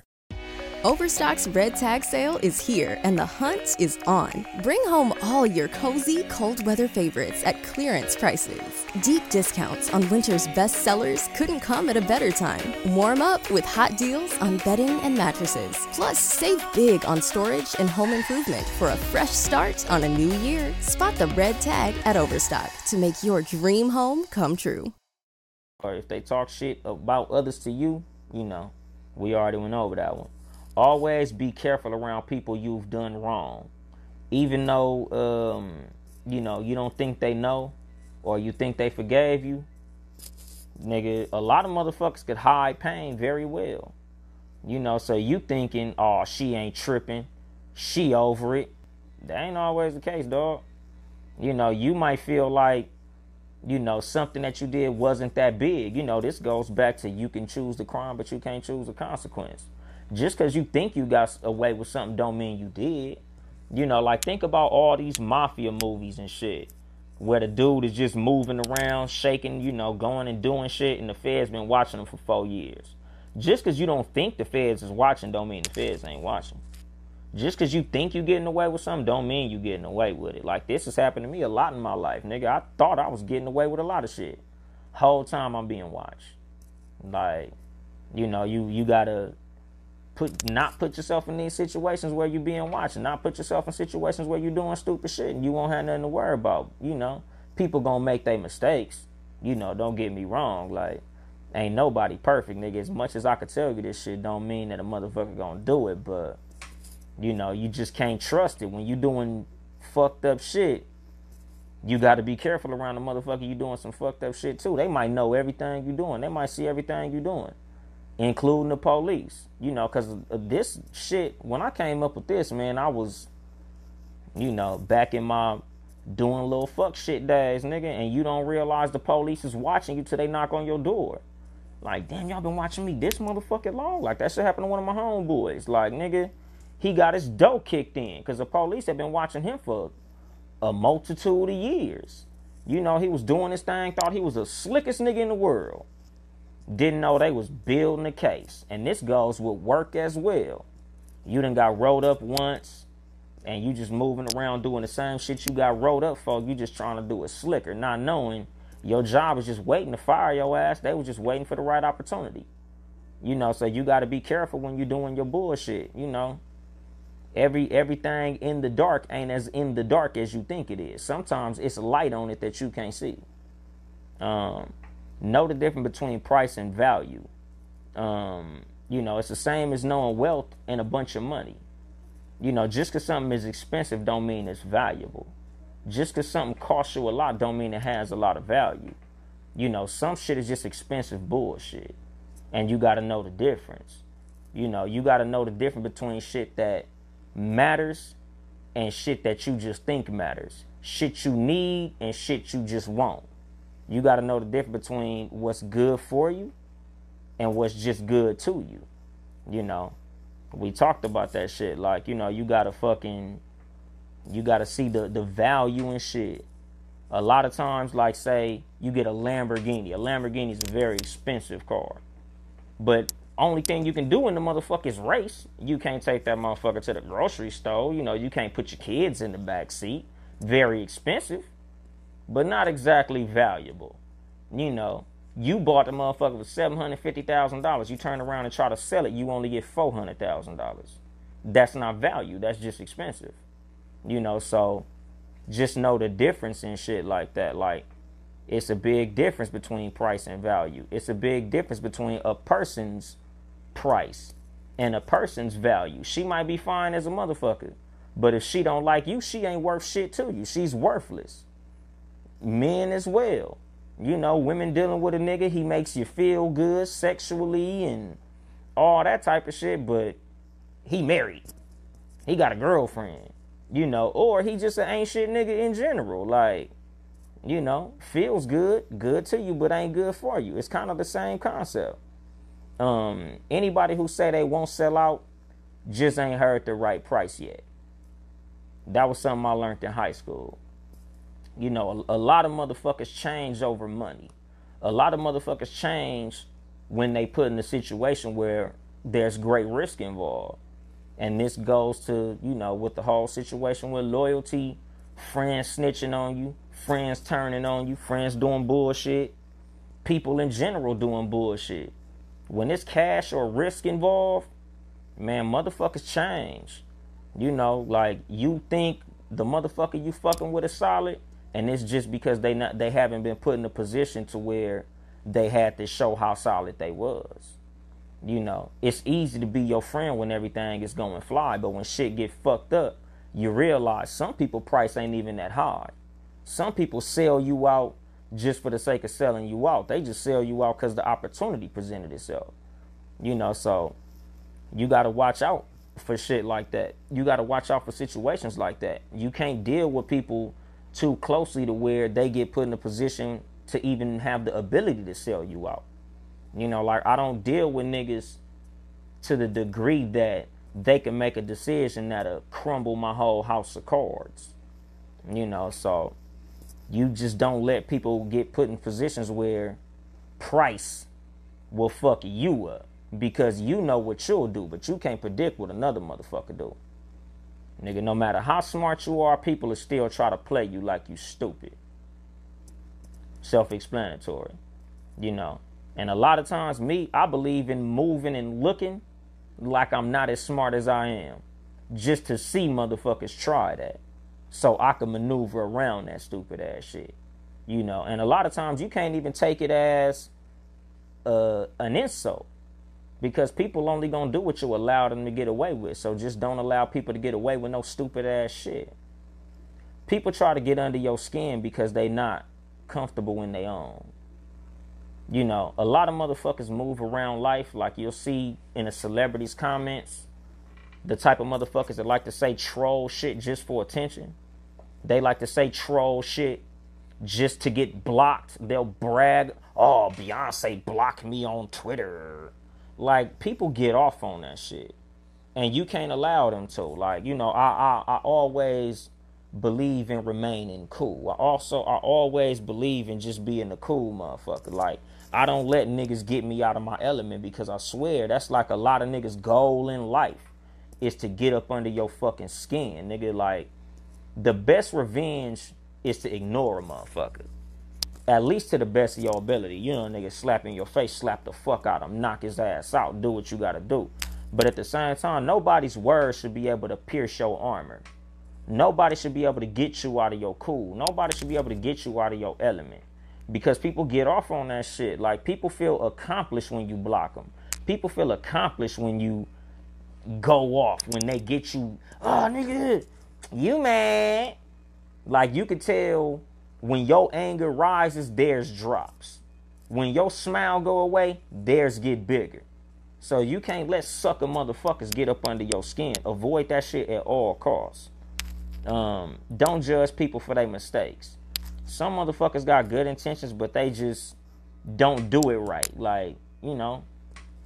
Speaker 2: Overstock's red tag sale is here and the hunt is on. Bring home all your cozy, cold weather favorites at clearance prices. Deep discounts on winter's best sellers couldn't come at a better time. Warm up with hot deals on bedding and mattresses. Plus, save big on storage and home improvement for a fresh start on a new year. Spot the red tag at Overstock to make your dream home come true.
Speaker 1: Or if they talk shit about others to you, you know, we already went over that one. Always be careful around people you've done wrong. Even though um, you know, you don't think they know or you think they forgave you. Nigga, a lot of motherfuckers could hide pain very well. You know, so you thinking, oh, she ain't tripping. She over it. That ain't always the case, dog. You know, you might feel like you know, something that you did wasn't that big. You know, this goes back to you can choose the crime, but you can't choose the consequence. Just because you think you got away with something don't mean you did. You know, like think about all these mafia movies and shit where the dude is just moving around, shaking, you know, going and doing shit, and the feds been watching him for four years. Just because you don't think the feds is watching don't mean the feds ain't watching. Just because you think you getting away with something don't mean you getting away with it. Like this has happened to me a lot in my life, nigga. I thought I was getting away with a lot of shit. Whole time I'm being watched. Like, you know, you you gotta put not put yourself in these situations where you're being watched, not put yourself in situations where you're doing stupid shit and you won't have nothing to worry about. You know, people gonna make their mistakes. You know, don't get me wrong. Like, ain't nobody perfect, nigga. As much as I could tell you this shit, don't mean that a motherfucker gonna do it. But you know, you just can't trust it when you doing fucked up shit. You got to be careful around the motherfucker you doing some fucked up shit too. They might know everything you doing. They might see everything you doing, including the police. You know, because this shit. When I came up with this, man, I was, you know, back in my doing little fuck shit days, nigga, and you don't realize the police is watching you till they knock on your door. Like, damn, y'all been watching me this motherfucking long. Like that shit happened to one of my homeboys. Like, nigga, he got his dough kicked in because the police had been watching him for a multitude of years. You know, he was doing this thing, thought he was the slickest nigga in the world. Didn't know they was building a case. And this goes with work as well. You done got rolled up once and you just moving around doing the same shit you got rolled up for. You just trying to do it slicker, not knowing your job is just waiting to fire your ass. They was just waiting for the right opportunity. You know, so you got to be careful when you're doing your bullshit, you know every everything in the dark ain't as in the dark as you think it is. Sometimes it's light on it that you can't see. Um, know the difference between price and value. Um, you know, it's the same as knowing wealth and a bunch of money. You know, just because something is expensive don't mean it's valuable. Just because something costs you a lot don't mean it has a lot of value. You know, some shit is just expensive bullshit. And you got to know the difference. You know, you got to know the difference between shit that matters and shit that you just think matters. Shit you need and shit you just want. You got to know the difference between what's good for you and what's just good to you. You know, we talked about that shit. Like, you know, you got to fucking, you got to see the, the value in shit. A lot of times, like, say, you get a Lamborghini. A Lamborghini is a very expensive car. But only thing you can do in the motherfucker's race. You can't take that motherfucker to the grocery store. You know, you can't put your kids in the back seat. Very expensive, but not exactly valuable. You know, you bought the motherfucker for seven hundred fifty thousand dollars. You turn around and try to sell it, you only get four hundred thousand dollars. That's not value. That's just expensive. You know, so just know the difference in shit like that. Like, it's a big difference between price and value. It's a big difference between a person's price and a person's value. She might be fine as a motherfucker, but if she don't like you, she ain't worth shit to you. She's worthless. Men as well. You know, women dealing with a nigga, he makes you feel good sexually and all that type of shit, but he married. He got a girlfriend, you know, or he just an ain't shit nigga in general. Like, you know, feels good, good to you, but ain't good for you. It's kind of the same concept. Um, anybody who say they won't sell out just ain't heard the right price yet. That was something I learned in high school. You know, a, a lot of motherfuckers change over money. A lot of motherfuckers change when they put in a situation where there's great risk involved. And this goes to, you know, with the whole situation with loyalty, friends snitching on you, friends turning on you, friends doing bullshit, people in general doing bullshit when it's cash or risk involved, man, motherfuckers change. You know, like you think the motherfucker you fucking with is solid, and it's just because they not they haven't been put in a position to where they had to show how solid they was. You know, it's easy to be your friend when everything is going fly, but when shit get fucked up, you realize some people price ain't even that high. Some people sell you out just for the sake of selling you out. They just sell you out because the opportunity presented itself. You know, so you got to watch out for shit like that. You got to watch out for situations like that. You can't deal with people too closely to where they get put in a position to even have the ability to sell you out. You know, like I don't deal with niggas to the degree that they can make a decision that'll crumble my whole house of cards. You know, so you just don't let people get put in positions where price will fuck you up because you know what you'll do, but you can't predict what another motherfucker do. Nigga, no matter how smart you are, people will still try to play you like you stupid. Self-explanatory, you know. And a lot of times, me, I believe in moving and looking like I'm not as smart as I am, just to see motherfuckers try that so I can maneuver around that stupid ass shit. You know, and a lot of times you can't even take it as uh, an insult because people only gonna do what you allow them to get away with. So just don't allow people to get away with no stupid ass shit. People try to get under your skin because they not comfortable in their own. You know, a lot of motherfuckers move around life like you'll see in a celebrity's comments. The type of motherfuckers that like to say troll shit just for attention. They like to say troll shit just to get blocked. They'll brag, oh, Beyonce blocked me on Twitter. Like, people get off on that shit. And you can't allow them to. Like, you know, I I, I always believe in remaining cool. I also I always believe in just being a cool motherfucker. Like, I don't let niggas get me out of my element because I swear that's like a lot of niggas' goal in life is to get up under your fucking skin. Nigga, like the best revenge is to ignore a motherfucker. At least to the best of your ability. You know, nigga slap in your face, slap the fuck out of him, knock his ass out, do what you gotta do. But at the same time, nobody's words should be able to pierce your armor. Nobody should be able to get you out of your cool. Nobody should be able to get you out of your element. Because people get off on that shit. Like people feel accomplished when you block them. People feel accomplished when you go off. When they get you, oh nigga, you mad. Like you can tell when your anger rises, theirs drops. When your smile go away, theirs get bigger. So you can't let sucker motherfuckers get up under your skin. Avoid that shit at all costs. Um, don't judge people for their mistakes. Some motherfuckers got good intentions, but they just don't do it right. Like, you know,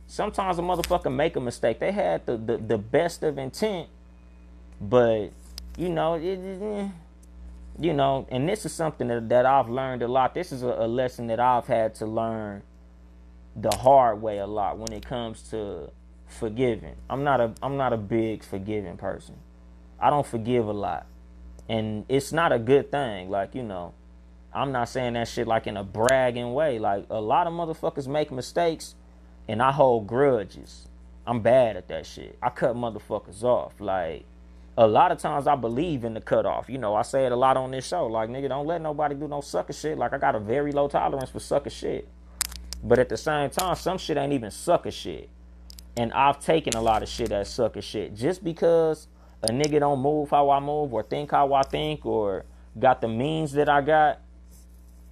Speaker 1: sometimes a motherfucker make a mistake. They had the, the, the best of intent, but, you know, it, it, eh, you know, and this is something that, that I've learned a lot. This is a, a lesson that I've had to learn the hard way a lot when it comes to forgiving. I'm not a I'm not a big forgiving person. I don't forgive a lot. And it's not a good thing. Like, you know, I'm not saying that shit like in a bragging way. Like a lot of motherfuckers make mistakes and I hold grudges. I'm bad at that shit. I cut motherfuckers off. Like a lot of times I believe in the cutoff. You know, I say it a lot on this show. Like, nigga, don't let nobody do no sucker shit. Like I got a very low tolerance for sucker shit. But at the same time, some shit ain't even sucker shit. And I've taken a lot of shit as sucker shit. Just because a nigga don't move how I move or think how I think or got the means that I got,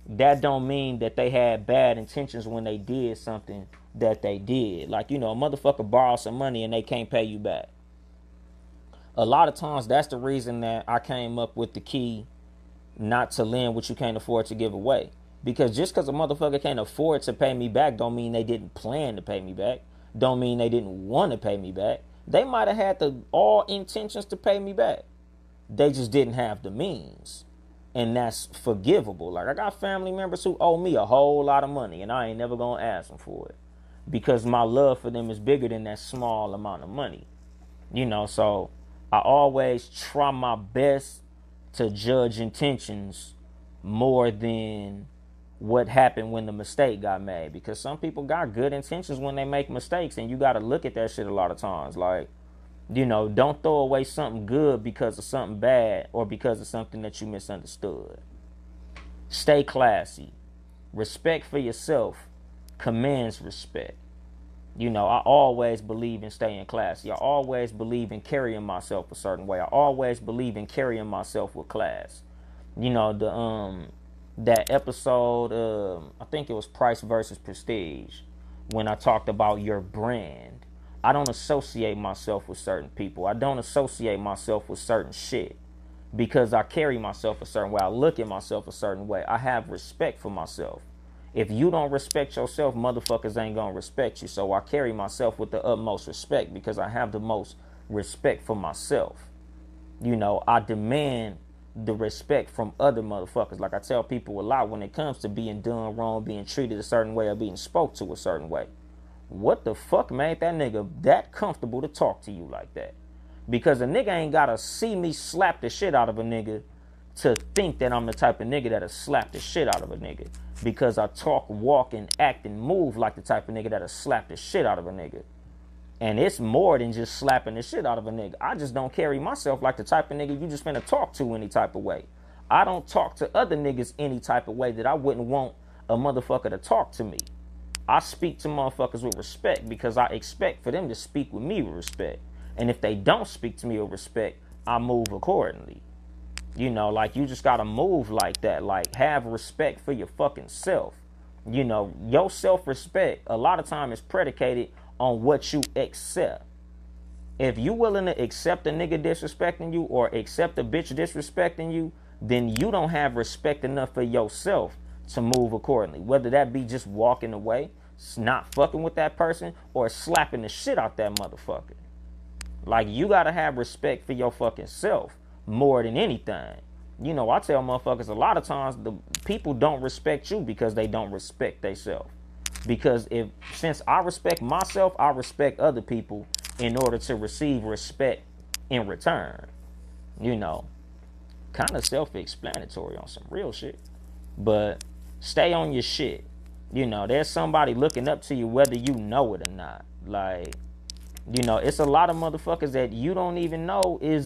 Speaker 1: that don't mean that they had bad intentions when they did something that they did. Like, you know, a motherfucker borrow some money and they can't pay you back. A lot of times that's the reason that I came up with the key not to lend what you can't afford to give away. Because just because a motherfucker can't afford to pay me back don't mean they didn't plan to pay me back. Don't mean they didn't want to pay me back. They might have had the all intentions to pay me back. They just didn't have the means. And that's forgivable. Like I got family members who owe me a whole lot of money and I ain't never gonna ask them for it. Because my love for them is bigger than that small amount of money. You know, so I always try my best to judge intentions more than what happened when the mistake got made. Because some people got good intentions when they make mistakes and you got to look at that shit a lot of times. Like you know don't throw away something good because of something bad or because of something that you misunderstood. Stay classy. Respect for yourself commands respect you know i always believe in staying classy i always believe in carrying myself a certain way i always believe in carrying myself with class you know the um that episode, um, I think it was Price versus Prestige, when I talked about your brand. I don't associate myself with certain people. I don't associate myself with certain shit because I carry myself a certain way. I look at myself a certain way. I have respect for myself. If you don't respect yourself, motherfuckers ain't gonna respect you. So I carry myself with the utmost respect because I have the most respect for myself. You know, I demand the respect from other motherfuckers. Like I tell people a lot when it comes to being done wrong, being treated a certain way, or being spoke to a certain way. What the fuck made that nigga that comfortable to talk to you like that? Because a nigga ain't gotta see me slap the shit out of a nigga to think that I'm the type of nigga that'll slap the shit out of a nigga. Because I talk, walk, and act and move like the type of nigga that'll slap the shit out of a nigga. And it's more than just slapping the shit out of a nigga. I just don't carry myself like the type of nigga you just finna talk to any type of way. I don't talk to other niggas any type of way that I wouldn't want a motherfucker to talk to me. I speak to motherfuckers with respect because I expect for them to speak with me with respect. And if they don't speak to me with respect, I move accordingly. You know, like you just gotta move like that. Like have respect for your fucking self. You know, your self respect a lot of time is predicated on what you accept. If you willing to accept a nigga disrespecting you or accept a bitch disrespecting you, then you don't have respect enough for yourself to move accordingly. Whether that be just walking away, not fucking with that person, or slapping the shit out that motherfucker. Like you gotta have respect for your fucking self more than anything. You know, I tell motherfuckers a lot of times the people don't respect you because they don't respect themselves. Because if since I respect myself, I respect other people in order to receive respect in return. You know, kind of self-explanatory on some real shit. But stay on your shit. You know, there's somebody looking up to you whether you know it or not. Like, you know, it's a lot of motherfuckers that you don't even know is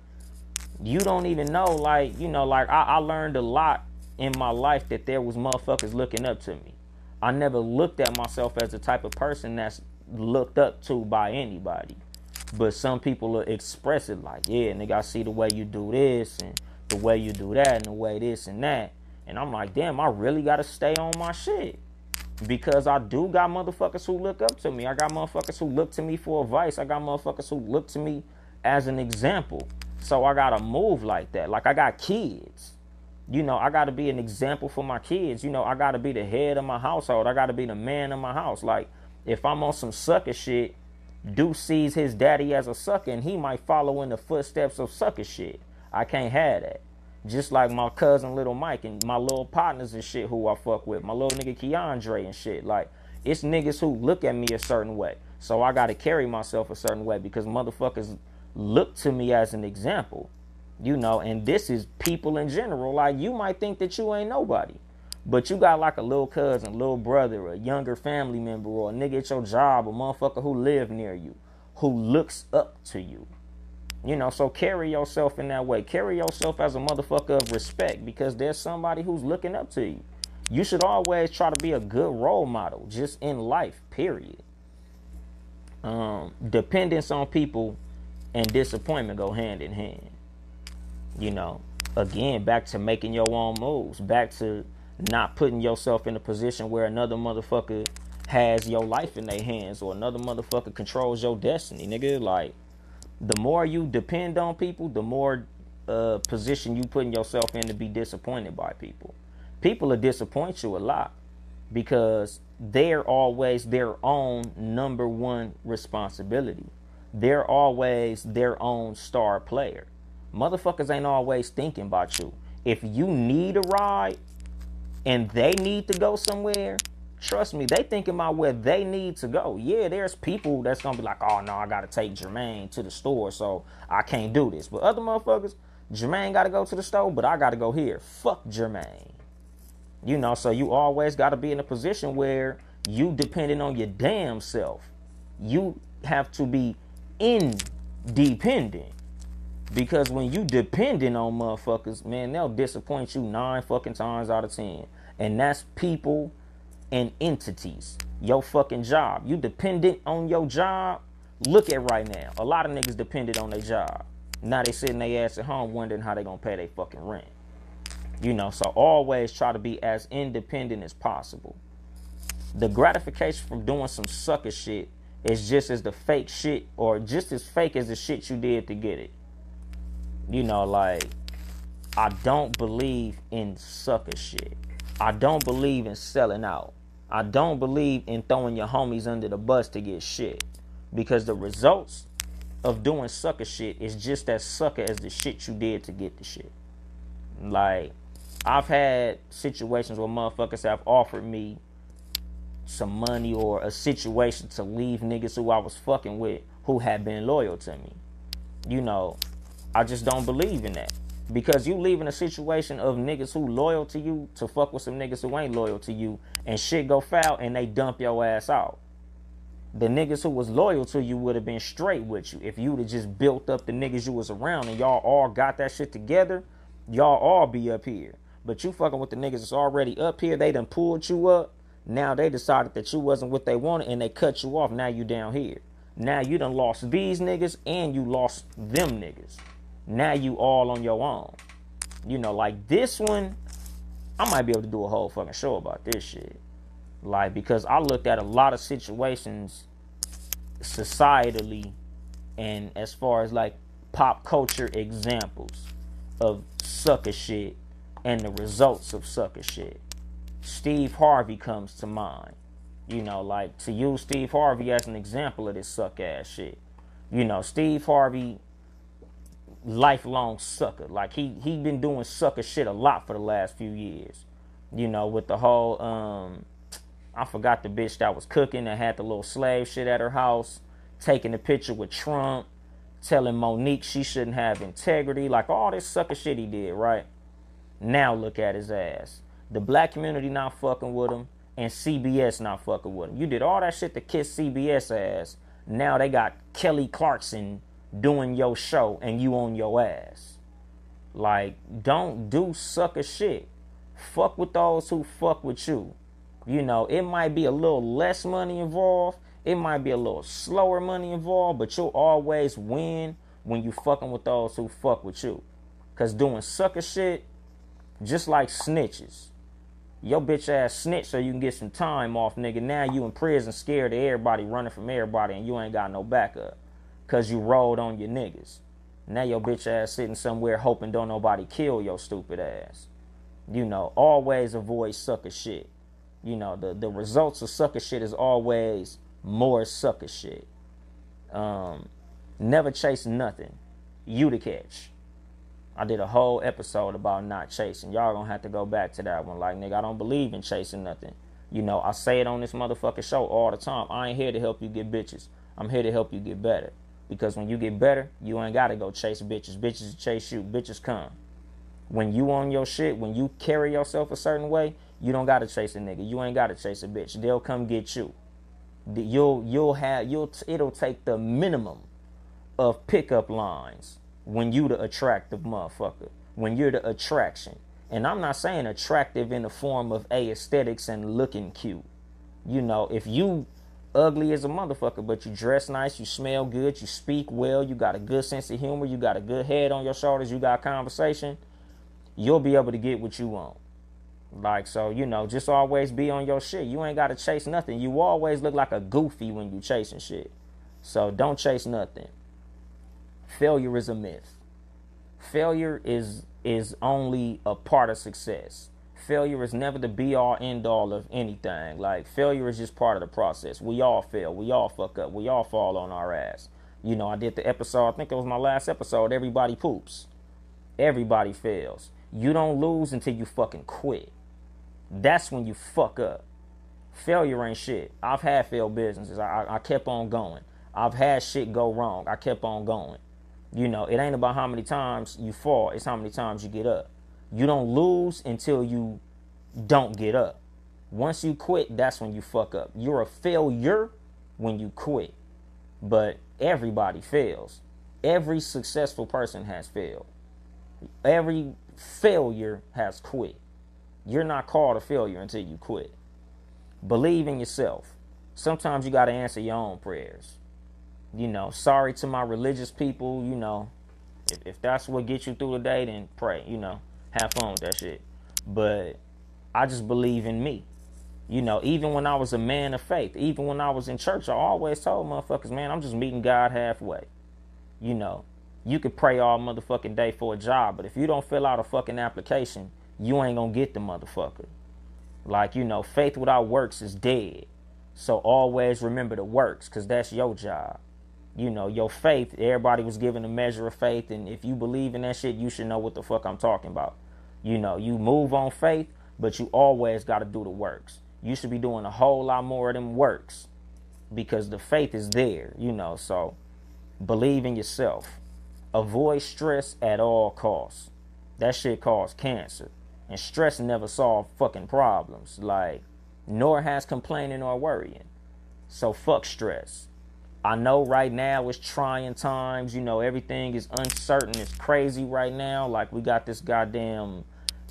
Speaker 1: you don't even know. Like, you know, like I, I learned a lot in my life that there was motherfuckers looking up to me. I never looked at myself as the type of person that's looked up to by anybody. But some people will express it like, yeah, nigga, I see the way you do this and the way you do that and the way this and that. And I'm like, damn, I really gotta stay on my shit. Because I do got motherfuckers who look up to me. I got motherfuckers who look to me for advice. I got motherfuckers who look to me as an example. So I gotta move like that. Like I got kids. You know, I gotta be an example for my kids. You know, I gotta be the head of my household. I gotta be the man of my house. Like, if I'm on some sucker shit, Deuce sees his daddy as a sucker and he might follow in the footsteps of sucker shit. I can't have that. Just like my cousin Little Mike and my little partners and shit who I fuck with. My little nigga Keandre and shit. Like, it's niggas who look at me a certain way. So I gotta carry myself a certain way because motherfuckers look to me as an example. You know, and this is people in general. Like you might think that you ain't nobody. But you got like a little cousin, little brother, a younger family member, or a nigga at your job, a motherfucker who live near you, who looks up to you. You know, so carry yourself in that way. Carry yourself as a motherfucker of respect because there's somebody who's looking up to you. You should always try to be a good role model, just in life, period. Um, dependence on people and disappointment go hand in hand. You know, again, back to making your own moves, back to not putting yourself in a position where another motherfucker has your life in their hands or another motherfucker controls your destiny, nigga. Like, the more you depend on people, the more uh, position you putting yourself in to be disappointed by people. People will disappoint you a lot because they're always their own number one responsibility. They're always their own star player. Motherfuckers ain't always thinking about you. If you need a ride and they need to go somewhere, trust me, they thinking about where they need to go. Yeah, there's people that's gonna be like, oh no, I gotta take Jermaine to the store, so I can't do this. But other motherfuckers, Jermaine gotta go to the store, but I gotta go here. Fuck Jermaine. You know, so you always gotta be in a position where you depending on your damn self. You have to be independent. Because when you dependent on motherfuckers, man, they'll disappoint you nine fucking times out of ten. And that's people and entities. Your fucking job. You dependent on your job. Look at right now. A lot of niggas dependent on their job. Now they sitting their ass at home wondering how they gonna pay their fucking rent. You know, so always try to be as independent as possible. The gratification from doing some sucker shit is just as the fake shit or just as fake as the shit you did to get it. You know, like I don't believe in sucker shit. I don't believe in selling out. I don't believe in throwing your homies under the bus to get shit. Because the results of doing sucker shit is just as sucker as the shit you did to get the shit. Like, I've had situations where motherfuckers have offered me some money or a situation to leave niggas who I was fucking with who had been loyal to me. You know, I just don't believe in that. Because you leaving a situation of niggas who loyal to you to fuck with some niggas who ain't loyal to you and shit go foul and they dump your ass out. The niggas who was loyal to you would have been straight with you. If you would have just built up the niggas you was around and y'all all got that shit together, y'all all be up here. But you fucking with the niggas that's already up here, they done pulled you up. Now they decided that you wasn't what they wanted and they cut you off. Now you down here. Now you done lost these niggas and you lost them niggas. Now you all on your own. You know, like this one, I might be able to do a whole fucking show about this shit. Like, because I looked at a lot of situations societally and as far as like pop culture examples of sucker shit and the results of sucker shit. Steve Harvey comes to mind. You know, like to use Steve Harvey as an example of this suck ass shit. You know, Steve Harvey lifelong sucker. Like he he been doing sucker shit a lot for the last few years. You know, with the whole um I forgot the bitch that was cooking and had the little slave shit at her house, taking a picture with Trump, telling Monique she shouldn't have integrity, like all this sucker shit he did, right? Now look at his ass. The black community not fucking with him, and CBS not fucking with him. You did all that shit to kiss CBS ass. Now they got Kelly Clarkson doing your show and you on your ass. Like, don't do sucker shit. Fuck with those who fuck with you. You know, it might be a little less money involved. It might be a little slower money involved, but you'll always win when you fucking with those who fuck with you. Cause doing sucker shit, just like snitches. Your bitch ass snitch so you can get some time off, nigga. Now you in prison scared of everybody running from everybody and you ain't got no backup because you rolled on your niggas. Now your bitch ass sitting somewhere hoping don't nobody kill your stupid ass. You know, always avoid sucker shit. You know, the, the results of sucker shit is always more sucker shit. Um, never chase nothing. You to catch. I did a whole episode about not chasing. Y'all gonna have to go back to that one. Like, nigga, I don't believe in chasing nothing. You know, I say it on this motherfucking show all the time. I ain't here to help you get bitches. I'm here to help you get better. Because when you get better, you ain't gotta go chase bitches. Bitches chase you. Bitches come. When you on your shit, when you carry yourself a certain way, you don't gotta chase a nigga. You ain't gotta chase a bitch. They'll come get you. You'll you'll have you'll it'll take the minimum of pickup lines when you the attractive motherfucker. When you're the attraction. And I'm not saying attractive in the form of a aesthetics and looking cute. You know, if you ugly as a motherfucker, but you dress nice, you smell good, you speak well, you got a good sense of humor, you got a good head on your shoulders, you got conversation, you'll be able to get what you want. Like, so, you know, just always be on your shit. You ain't got to chase nothing. You always look like a goofy when you chasing shit. So don't chase nothing. Failure is a myth. Failure is is only a part of success failure is never the be all end all of anything. Like failure is just part of the process. We all fail. We all fuck up. We all fall on our ass. You know, I did the episode, I think it was my last episode, everybody poops. Everybody fails. You don't lose until you fucking quit. That's when you fuck up. Failure ain't shit. I've had failed businesses. I, I, I kept on going. I've had shit go wrong. I kept on going. You know, it ain't about how many times you fall, it's how many times you get up. You don't lose until you don't get up. Once you quit, that's when you fuck up. You're a failure when you quit. But everybody fails. Every successful person has failed. Every failure has quit. You're not called a failure until you quit. Believe in yourself. Sometimes you got to answer your own prayers. You know, sorry to my religious people, you know, if, if that's what gets you through the day, then pray, you know have fun with that shit. But I just believe in me. You know, even when I was a man of faith, even when I was in church, I always told motherfuckers, man, I'm just meeting God halfway. You know, you could pray all motherfucking day for a job, but if you don't fill out a fucking application, you ain't gonna get the motherfucker. Like, you know, faith without works is dead. So always remember the works, because that's your job. You know, your faith, everybody was given a measure of faith, and if you believe in that shit, you should know what the fuck I'm talking about. You know, you move on faith, but you always got to do the works. You should be doing a whole lot more of them works because the faith is there, you know. So believe in yourself. Avoid stress at all costs. That shit causes cancer. And stress never solve fucking problems. Like, nor has complaining or worrying. So fuck stress. I know right now it's trying times. You know, everything is uncertain. It's crazy right now. Like, we got this goddamn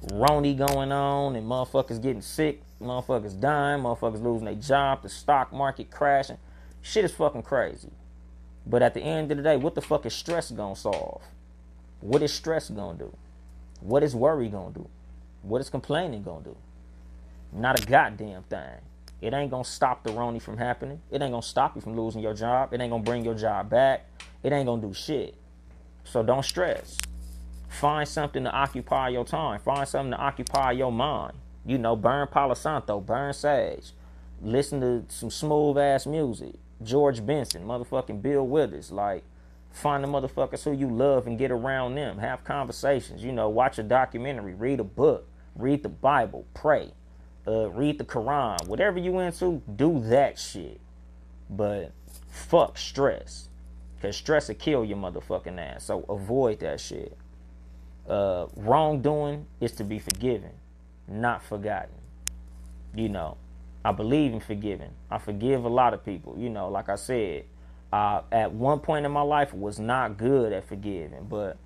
Speaker 1: Roni going on and motherfuckers getting sick, motherfuckers dying, motherfuckers losing their job, the stock market crashing. Shit is fucking crazy. But at the end of the day, what the fuck is stress gonna solve? What is stress gonna do? What is worry gonna do? What is complaining gonna do? Not a goddamn thing. It ain't gonna stop the Roni from happening. It ain't gonna stop you from losing your job. It ain't gonna bring your job back. It ain't gonna do shit. So don't stress. Find something to occupy your time. Find something to occupy your mind. You know, burn Palo Santo, burn Sage. Listen to some smooth ass music. George Benson, motherfucking Bill Withers. Like, find the motherfuckers who you love and get around them. Have conversations. You know, watch a documentary, read a book, read the Bible, pray, uh, read the Quran. Whatever you into, do that shit. But fuck stress. Because stress will kill your motherfucking ass. So avoid that shit uh, wrongdoing is to be forgiven, not forgotten. You know, I believe in forgiving. I forgive a lot of people. You know, like I said, uh, at one point in my life was not good at forgiving, but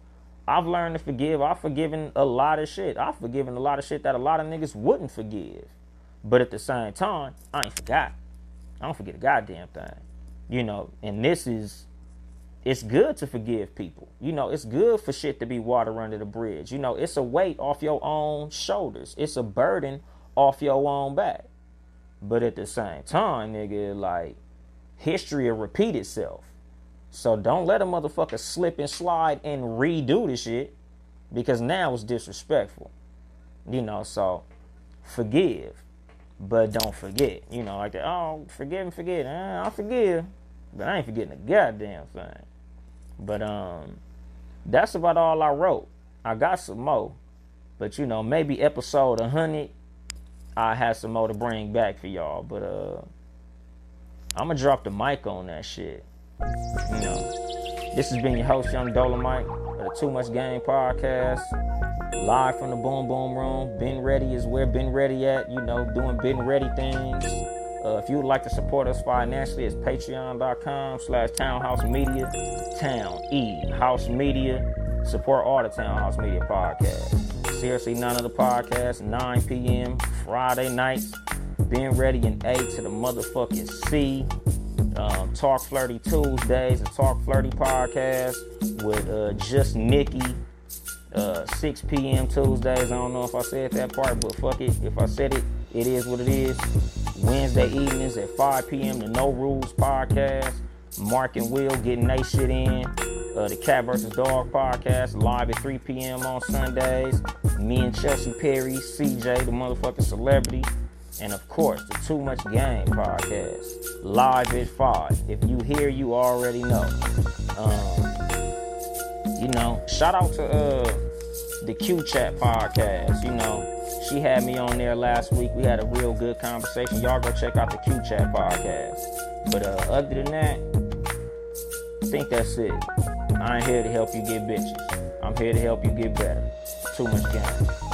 Speaker 1: I've learned to forgive. I've forgiven a lot of shit. I've forgiven a lot of shit that a lot of niggas wouldn't forgive. But at the same time, I ain't forgot. I don't forget a goddamn thing. You know, and this is it's good to forgive people. You know, it's good for shit to be water under the bridge. You know, it's a weight off your own shoulders. It's a burden off your own back. But at the same time, nigga, like history will repeat itself. So don't let a motherfucker slip and slide and redo the shit because now it's disrespectful. You know, so forgive, but don't forget. You know, like oh, forgive and forget. Eh, I forgive, but I ain't forgetting a goddamn thing. But um, that's about all I wrote. I got some more, but you know, maybe episode 100, I have some more to bring back for y'all. But uh, I'm gonna drop the mic on that shit. You know, this has been your host, Yung Dolemite, of the Too Much Game podcast, live from the Boom Boom Room. Been ready is where been ready at. You know, doing been ready things. Uh, if you would like to support us financially, it's patreon.com slash townhouse media. Town E House Media. Support all the Townhouse Media podcasts. Seriously, none of the podcasts, 9 p.m. Friday nights. Being ready in A to the motherfucking C. Um, Talk Flirty Tuesdays, a Talk Flirty podcast with uh, just Nikki. Uh, 6 p.m. Tuesdays. I don't know if I said that part, but fuck it. If I said it, it is what it is. Wednesday evenings at 5 p.m. The No Rules podcast. Mark and Will getting their shit in. Uh, the Cat vs. Dog podcast live at 3 p.m. on Sundays. Me and Chelsea Perry, CJ, the motherfucking celebrity. And of course, the Too Much Game podcast live at 5. If you hear, you already know. Um, you know, shout out to uh, the Q Chat podcast. You know, she had me on there last week. We had a real good conversation. Y'all go check out the Q Chat podcast. But uh, other than that, I think that's it. I ain't here to help you get bitches. I'm here to help you get better. Too much game.